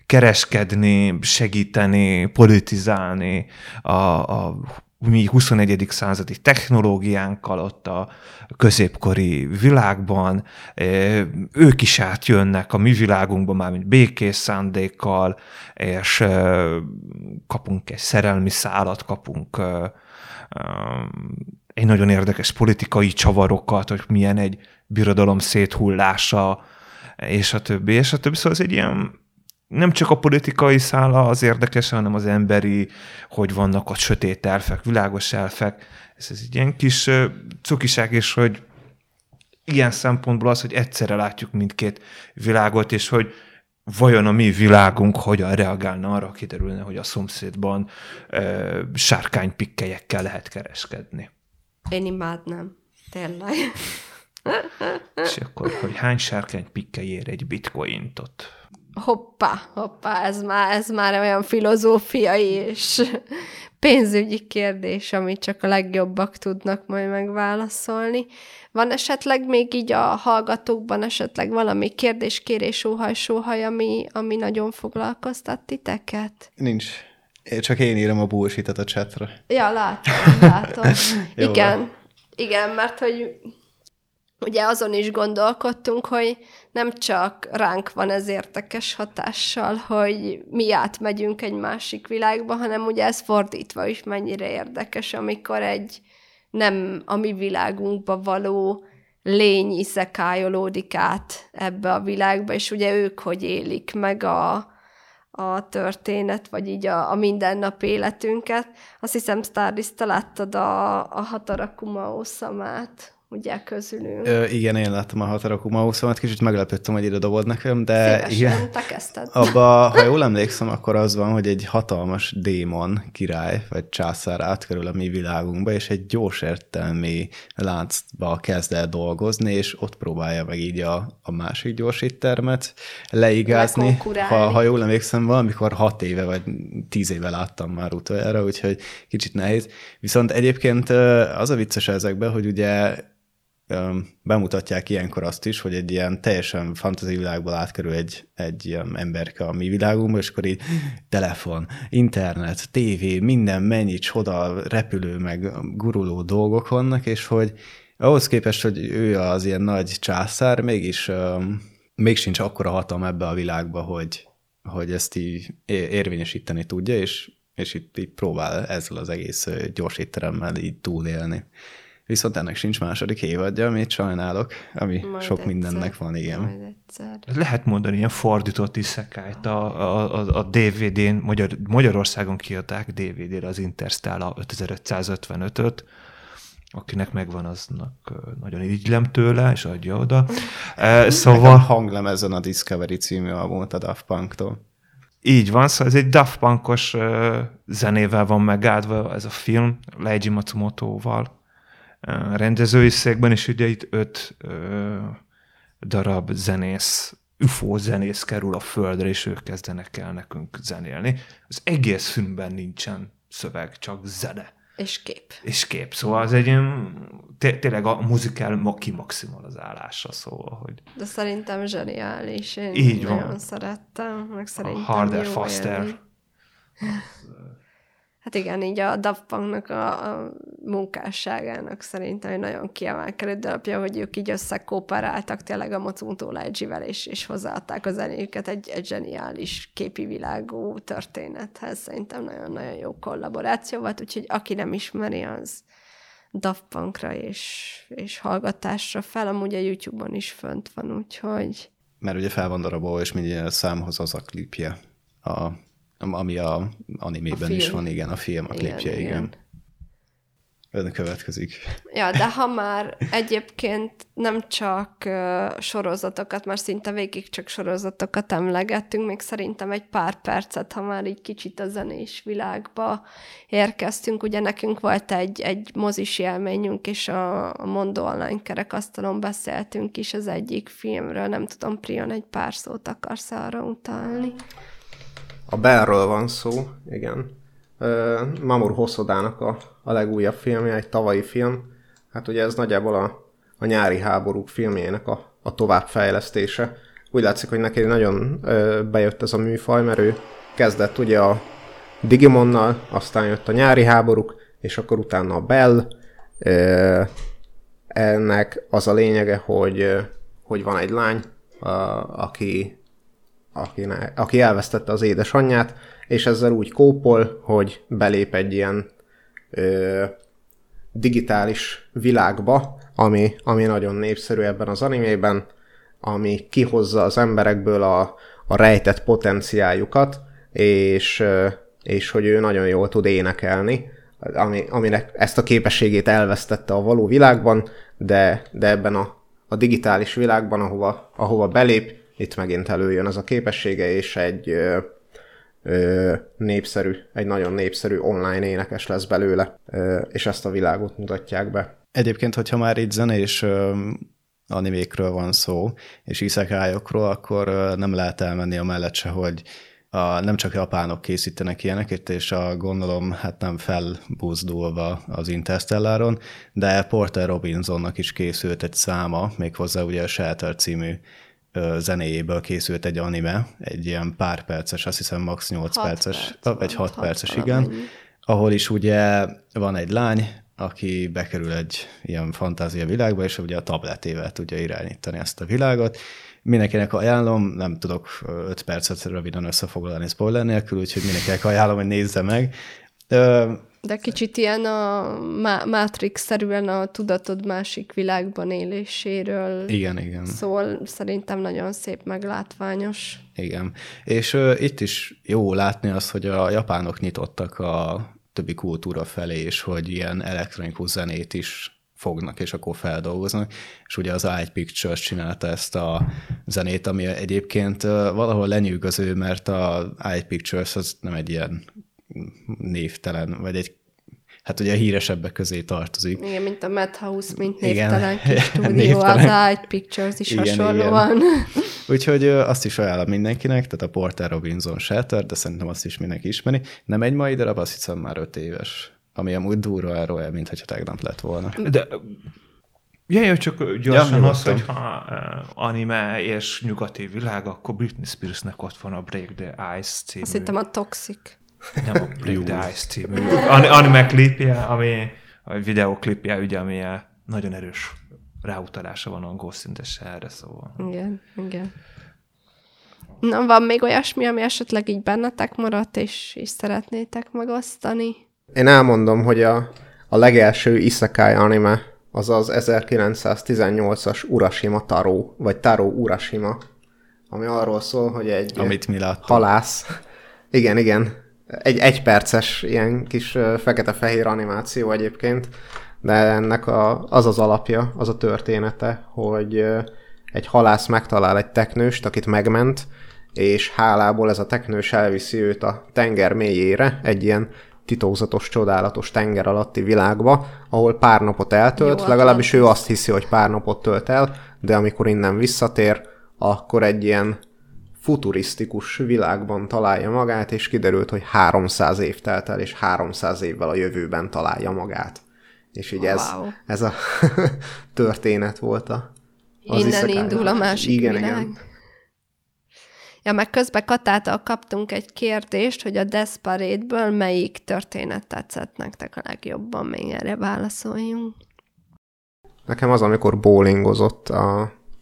kereskedni, segíteni, politizálni a, a mi 21. századi technológiánkkal ott a középkori világban, e, ők is átjönnek a mi világunkba már, mint békés szándékkal, és e, kapunk egy szerelmi szálat, kapunk e, egy nagyon érdekes politikai csavarokat, hogy milyen egy birodalom széthullása, és a többi, és a többi. Szóval ez egy ilyen nem csak a politikai szála az érdekes, hanem az emberi, hogy vannak ott sötét elfek, világos elfek. Ez, ez egy ilyen kis cukiság, és hogy ilyen szempontból az, hogy egyszerre látjuk mindkét világot, és hogy vajon a mi világunk hogyan reagálna arra, kiderülne, hogy a szomszédban ö, sárkánypikkelyekkel lehet kereskedni. Én imádnám. Tényleg. És akkor, hogy hány sárkánypikkely ér egy bitcointot? Hoppá, hoppá, ez már, ez már olyan filozófiai és pénzügyi kérdés, amit csak a legjobbak tudnak majd megválaszolni. Van esetleg még így a hallgatókban esetleg valami kérdés, kérés, óhaj, sóhaj, ami, ami nagyon foglalkoztat titeket? Nincs. Csak én írom a bullshit a chatra. Ja, látom, <laughs> látom. Igen, van. igen, mert hogy ugye azon is gondolkodtunk, hogy nem csak ránk van ez értekes hatással, hogy mi átmegyünk egy másik világba, hanem ugye ez fordítva is mennyire érdekes, amikor egy nem a mi világunkba való lény iszekálolódik át ebbe a világba, és ugye ők hogy élik meg a, a történet, vagy így a, a mindennap életünket. Azt hiszem, Stardust, te láttad a, a Hatarakuma Osamát, ugye közülünk. Ö, igen, én láttam a Hataraku Mausomat, kicsit meglepődtem, hogy ide dobod nekem, de Szívesen, igen. te kezdted. Abba, ha jól emlékszem, akkor az van, hogy egy hatalmas démon király, vagy császár átkerül a mi világunkba, és egy gyors értelmi láncba kezd el dolgozni, és ott próbálja meg így a, a másik gyors éttermet leigázni. Ha, ha jól emlékszem, valamikor hat éve, vagy tíz éve láttam már utoljára, úgyhogy kicsit nehéz. Viszont egyébként az a vicces ezekben, hogy ugye bemutatják ilyenkor azt is, hogy egy ilyen teljesen fantasy világból átkerül egy, egy ilyen emberke a mi világunkba, és akkor így telefon, internet, tévé, minden mennyi csoda, repülő, meg guruló dolgok vannak, és hogy ahhoz képest, hogy ő az ilyen nagy császár, mégis még sincs akkora hatalma ebbe a világba, hogy, hogy ezt így érvényesíteni tudja, és, és itt így próbál ezzel az egész gyors étteremmel így túlélni. Viszont ennek sincs második évadja, amit sajnálok, ami Majd sok egyszer. mindennek van, igen. Majd egyszer. Lehet mondani ilyen fordított iszekályt a, a, a, a DVD-n, Magyar, Magyarországon kiadták DVD-re az Interstellar 5555-öt, akinek megvan, aznak nagyon irigylem tőle, és adja oda. E, Nekem Szóval hanglemezen a Discovery című albumot a Daft Punk-tól. így van, szóval ez egy Daft Punkos zenével van megáldva ez a film, Leiji Matsumoto-val rendezői székben, és ugye itt öt ö, darab zenész, UFO zenész kerül a földre, és ők kezdenek el nekünk zenélni. Az egész filmben nincsen szöveg, csak zene És kép. és kép. Szóval az egy ilyen, té- tényleg a muzikál ma- kimaximalizálása, szóval, hogy De szerintem zseniális. Én Így nagyon van. szerettem, meg szerintem harder, jó faster. élmény. Hát igen, így a Daft a, a munkásságának szerintem egy nagyon kiemelkedő darabja, hogy ők így összekooperáltak tényleg a Matsumoto Leiji-vel, és, és hozzáadták a zenéjüket egy, egy zseniális képi világú történethez. Szerintem nagyon-nagyon jó kollaboráció volt, úgyhogy aki nem ismeri, az Daft Punkra és, és hallgatásra fel, amúgy a YouTube-on is fönt van, úgyhogy Mert ugye fel van darabolva, és minden számhoz az a klipje, a, ami a animében A is van, igen, a film, a klipje, igen. igen. igen. Ön következik. Ja, de ha már egyébként nem csak uh, sorozatokat, már szinte végig csak sorozatokat emlegettünk, még szerintem egy pár percet, ha már így kicsit a zenés világba érkeztünk. Ugye nekünk volt egy, egy mozis élményünk, és a, a Mondo Online kerekasztalon beszéltünk is az egyik filmről. Nem tudom, Prion, egy pár szót akarsz arra utalni? A Bellről van szó, igen. Ö, Mamoru Hosodának a, a legújabb filmje, egy tavalyi film. Hát ugye ez nagyjából a, a nyári háborúk filmjének a, a továbbfejlesztése. Úgy látszik, hogy neki nagyon ö, bejött ez a műfaj, mert ő kezdett ugye a Digimonnal, aztán jött a nyári háborúk, és akkor utána a Bell. Ö, ennek az a lényege, hogy, hogy van egy lány, a, aki akine, aki elvesztette az édesanyját, és ezzel úgy kópol, hogy belép egy ilyen ö, digitális világba, ami, ami nagyon népszerű ebben az animében, ami kihozza az emberekből a, a rejtett potenciáljukat, és, és hogy ő nagyon jól tud énekelni, ami, aminek ezt a képességét elvesztette a való világban, de, de ebben a, a digitális világban, ahova, ahova belép, itt megint előjön ez a képessége, és egy ö, ö, népszerű, egy nagyon népszerű online énekes lesz belőle, ö, és ezt a világot mutatják be. Egyébként, hogyha már itt zenés ö, animékről van szó, és iszekályokról, akkor ö, nem lehet elmenni a mellett se, hogy a, nem csak japánok készítenek ilyeneket, és a gondolom hát nem felbuzdulva az Interstellaron, de Porter Robinsonnak is készült egy száma, méghozzá ugye a Shelter című zenéjéből készült egy anime, egy ilyen pár perces, azt hiszem max. 8 Hat perces, perc vagy van, 6 hat perces, igen, ahol is ugye van egy lány, aki bekerül egy ilyen fantázia világba, és ugye a tabletével tudja irányítani ezt a világot. Mindenkinek ajánlom, nem tudok 5 percet röviden összefoglalni spoiler nélkül, úgyhogy mindenkinek ajánlom, hogy nézze meg. De kicsit ilyen a Ma- Matrix-szerűen a tudatod másik világban éléséről igen, igen. szól. Szerintem nagyon szép, meglátványos. Igen. És ö, itt is jó látni azt, hogy a japánok nyitottak a többi kultúra felé, és hogy ilyen elektronikus zenét is fognak, és akkor feldolgoznak. És ugye az Eye Pictures csinálta ezt a zenét, ami egyébként valahol lenyűgöző, mert a Eye Pictures az nem egy ilyen névtelen, vagy egy hát ugye a híresebbek közé tartozik. Igen, mint a Madhouse, mint Igen. névtelen kis <laughs> stúdió, Névtelen. az Eye Pictures is Igen, hasonlóan. <laughs> Úgyhogy ö, azt is ajánlom mindenkinek, tehát a Porter Robinson Shelter, de szerintem azt is mindenki ismeri. Nem egy mai darab, azt hiszem már öt éves. Ami amúgy durva arról, mint hogyha tegnap lett volna. De Ja, jó, csak gyorsan Ja, az, hogy ha anime és nyugati világ, akkor Britney Spearsnek ott van a Break the Ice című. Azt hittem a Toxic. Nem a Break the Ice című. An- anime klipje, ami a videoklipje, ugye, ami nagyon erős ráutalása van angol szintesen erre, szóval. Igen, igen. Na, van még olyasmi, ami esetleg így bennetek maradt, és, és szeretnétek megosztani? Én elmondom, hogy a, a legelső Isekai anime az az 1918-as Urashima Taro, vagy Taro Urashima, ami arról szól, hogy egy Amit mi láttunk. halász, igen, igen, egy egyperces ilyen kis fekete-fehér animáció egyébként, de ennek a, az az alapja, az a története, hogy egy halász megtalál egy teknőst, akit megment, és hálából ez a teknős elviszi őt a tenger mélyére, egy ilyen titokzatos, csodálatos tenger alatti világba, ahol pár napot eltölt, Jó, legalábbis ő azt hiszi, hogy pár napot tölt el, de amikor innen visszatér, akkor egy ilyen futurisztikus világban találja magát, és kiderült, hogy 300 év telt el, és 300 évvel a jövőben találja magát. És így ez, Wow. ez a <laughs> történet volt a az Innen indul a másik igen, világ. Igen. Ja, meg közben Katától kaptunk egy kérdést, hogy a Desperate-ből melyik történet tetszett nektek a legjobban, még erre válaszoljunk. Nekem az, amikor bowlingozott a,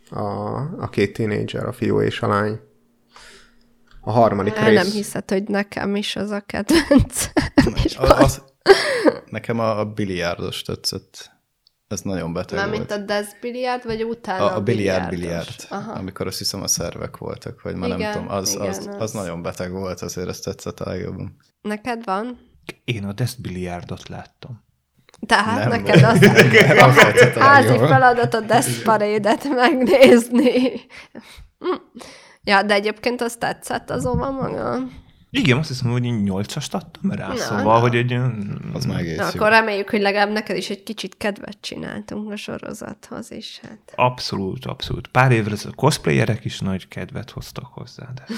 a, a két tínédzser, a fiú és a lány. A harmadik El rész. nem hiszed, hogy nekem is az a kedvenc. <laughs> és A, az, nekem a, a biliárdos tetszett. Ez nagyon beteg Már volt. mint a Desbiliard, vagy utána a, a biliárd biliárd, Aha. amikor azt hiszem a szervek voltak, vagy már Igen, nem tudom, az, igen, az, az, az. nagyon beteg volt, azért ezt tetszett a legjobban. Neked van? Én a Death Billiardot láttam. Tehát Nem. neked <laughs> az Az házi feladat a Desperate-et megnézni. <laughs> Ja, de egyébként az tetszett azonban maga. Igen, azt hiszem, hogy én nyolcast adtam rá, Na, szóval, na. hogy egy olyan... Az már egész Na, jó. akkor reméljük, hogy legalább neked is egy kicsit kedvet csináltunk a sorozathoz is. Hát. Abszolút, abszolút. Pár évre ez a cosplayerek is nagy kedvet hoztak hozzá, de... <laughs>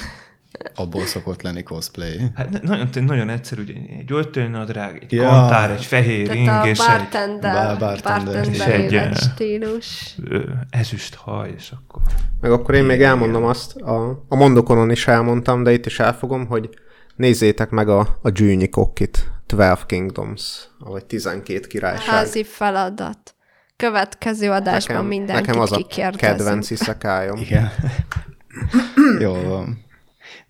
Abból szokott lenni cosplay. Hát nagyon, nagyon egyszerű, ugye egy öltönynadrág, egy Ja. kantár, egy fehér ing, Tehát a és egy bartender, Bár- bartender. bartender És egy, életstílus. ö, ezüst haj, és akkor... Meg akkor én még elmondom azt, a, a mondokonon is elmondtam, de itt is elfogom, hogy nézzétek meg a, a Gyűnyi Kokkit, 12 Kingdoms, vagy 12 királyság. Házi feladat. Következő adásban nekem, mindenkit nekem az a kedvenc iszekályom. Igen. <clears throat> Jó van.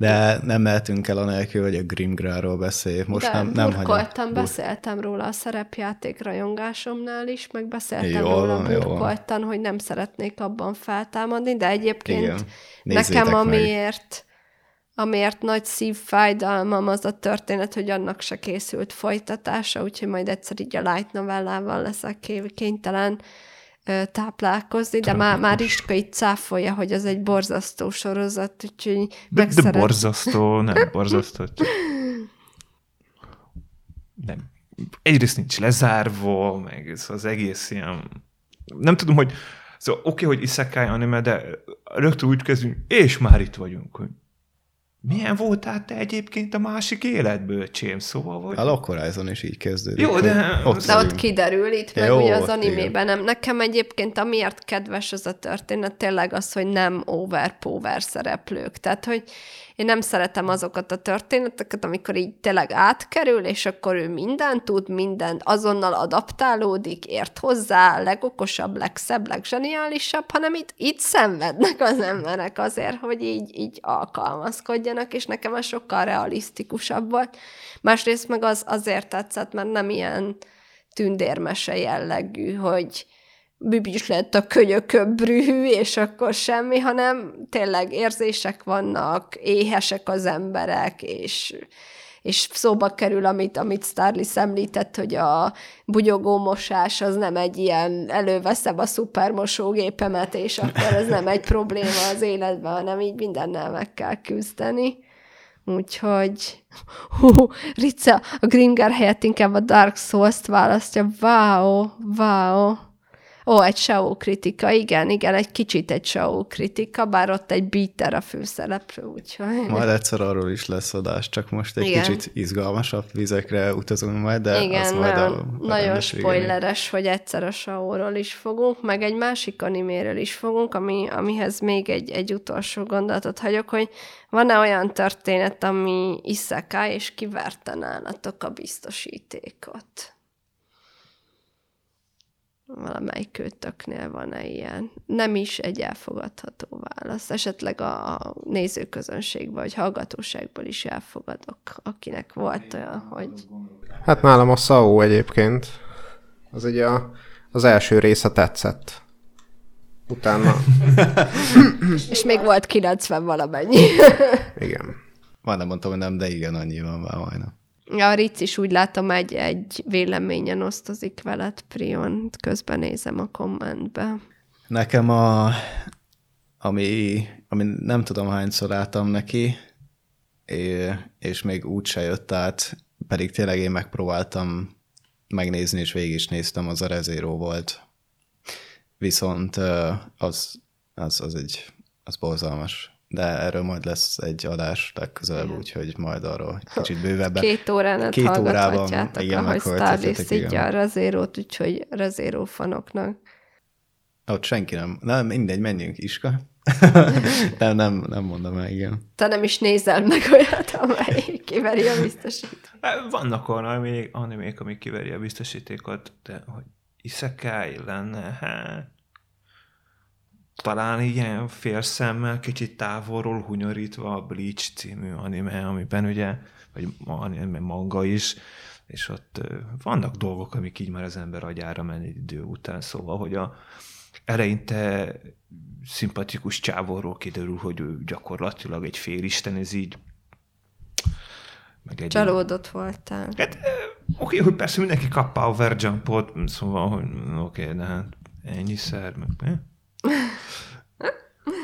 De nem mehetünk el anélkül, hogy a Grimgráról beszéljük. Most De nem, nem burkoltam, beszéltem róla a szerepjáték rajongásomnál is, meg beszéltem Jó róla jó burkoltan, hogy nem szeretnék abban feltámadni, de egyébként Igen. Nézzétek nekem meg. amiért, amiért nagy szívfájdalmam az a történet, hogy annak se készült folytatása, úgyhogy majd egyszer így a light novellával leszek ké- kénytelen táplálkozni, de már, már Iska itt cáfolja, hogy az egy borzasztó sorozat, úgyhogy De, de borzasztó, nem borzasztó. csak- Nem. Egyrészt nincs lezárva, meg ez az egész ilyen... Nem tudom, hogy... Szóval oké, okay, hogy isekai anime, de rögtön úgy kezdünk, és már itt vagyunk, hogy milyen voltál te egyébként a másik életből, csém, szóval, hogy... A Lock Horizon is így kezdődik. Jó, de- ott De ott kiderül, itt meg Jó, ugye az animében nem. Nekem egyébként amiért kedves az a történet tényleg az, hogy nem overpower szereplők. Tehát, hogy én nem szeretem azokat a történeteket, amikor így tényleg átkerül, és akkor ő mindent tud, mindent azonnal adaptálódik, ért hozzá, legokosabb, legszebb, legzseniálisabb, hanem itt, itt szenvednek az emberek azért, hogy így, így alkalmazkodjanak, és nekem ez sokkal realisztikusabb volt. Másrészt meg az azért tetszett, mert nem ilyen tündérmese jellegű, hogy bibis lett a könyököbrű, és akkor semmi, hanem tényleg érzések vannak, éhesek az emberek, és, és szóba kerül, amit, amit Starlis említett, hogy a bugyogó az nem egy ilyen előveszem a szupermosógépemet, és akkor ez nem egy probléma az életben, hanem így mindennel meg kell küzdeni. Úgyhogy, hú, Rica, a Grimgar helyett inkább a Dark Souls-t választja. Wow, wow. Ó, egy Shao kritika, igen, igen, egy kicsit egy Shao kritika, bár ott egy beater a főszereplő, úgyhogy... Majd egyszer arról is lesz adás, csak most egy Igen. kicsit izgalmasabb vizekre utazunk majd, de az Igen, majd nagyon, a, a nagyon spoileres, hogy egyszer a Shao-ról is fogunk, meg egy másik animéről is fogunk, ami, amihez még egy, egy utolsó gondolatot hagyok, hogy van-e olyan történet, ami iszeká, és kiverte nálatok a biztosítékot? Valamelyik kötöknél van-e ilyen? Nem is egy elfogadható válasz. Esetleg a a nézőközönségben, vagy hallgatóságból is elfogadok, akinek volt olyan, hogy... Hát nálam a SAO egyébként. Az ugye a, az első része tetszett. Utána, És még volt 90 valamennyi. igen. Már nem mondtam, hogy nem, de igen, annyi van már majdnem. A Ritz is úgy látom, egy, egy véleményen osztozik veled, Prion. Közben nézem a kommentbe. Nekem a, ami, ami nem tudom hányszor álltam neki, és még úgy se jött át, pedig tényleg én megpróbáltam megnézni, és végig is néztem, az a Rezero volt. Viszont az, az, az egy, az borzalmas. De erről majd lesz egy adás legközelebb, úgyhogy majd arról egy kicsit bővebben. Két órán át Két órában, igen, ahogy Starlis így a Razérót, úgyhogy Razéró fanoknak. Ott senki nem. Nem, mindegy, menjünk, Iska. <laughs> nem, nem, nem mondom el, igen. Te nem is nézel meg olyat, amely kiveri a biztosít. Hát Vannak olyan animék, animék, amik kiveri a biztosítékot, de hogy isekai lenne, hát talán ilyen félszemmel, kicsit távolról hunyorítva a Bleach című anime, amiben ugye, vagy anime manga is, és ott vannak dolgok, amik így már az ember agyára menni egy idő után, szóval, hogy a eleinte szimpatikus csávorról kiderül, hogy ő gyakorlatilag egy félisten, ez így meg egy Csalódott voltál. Hát oké, hogy persze mindenki kap power jumpot, szóval, hogy oké, de hát ennyiszer, meg ne? <laughs>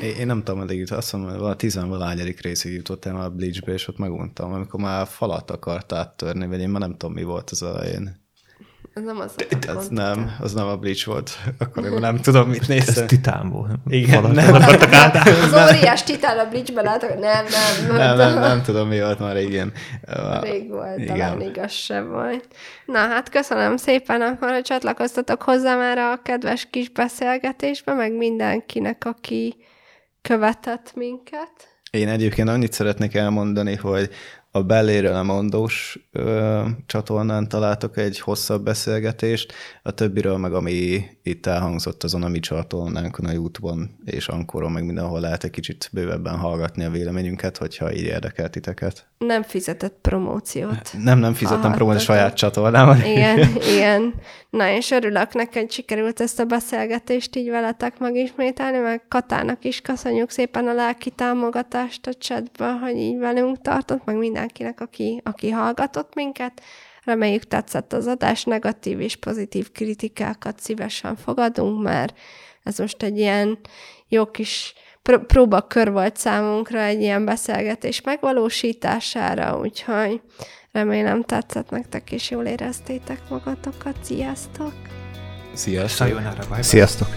Én, én nem tudom, meddig jut, azt mondom, hogy a tizenvalányadik részig jutottam a Bleachbe, és ott meguntam, amikor már falat akart áttörni, vagy én már nem tudom, mi volt az elején. Ez nem az Ez nem, az nem a Bleach volt. <laughs> Akkor én nem tudom, mit Ez néztem. titán volt. Igen, Falat nem. akartak át. Az óriás titán a Bleachben látok, nem, nem, Nem, nem, nem tudom, mi volt már régen. Rég volt, Igen. talán igaz sem volt. Na hát köszönöm szépen akkor, hogy csatlakoztatok hozzá már a kedves kis beszélgetésbe, meg mindenkinek, aki követett minket. Én egyébként annyit szeretnék elmondani, hogy a belléről a mondós ö, csatornán találtok egy hosszabb beszélgetést, a többiről meg, ami itt elhangzott azon a mi csatornánkon, a YouTube-on és Ankoron, meg mindenhol lehet egy kicsit bővebben hallgatni a véleményünket, hogyha így érdekel titeket. Nem fizetett promóciót. Nem, nem fizettem tehát- saját csatornámon. Igen, <laughs> igen. Na, és örülök neki, hogy sikerült ezt a beszélgetést így veletek megismételni, meg Katának is köszönjük szépen a lelki támogatást a chatből, hogy így velünk tartott, meg mindenkinek, aki, aki hallgatott minket. Reméljük tetszett az adás, negatív és pozitív kritikákat szívesen fogadunk, mert ez most egy ilyen jó kis pr- próbakör volt számunkra egy ilyen beszélgetés megvalósítására, úgyhogy remélem tetszett nektek, és jól éreztétek magatokat. Sziasztok! Sziasztok! Sayonara, bye bye. Sziasztok!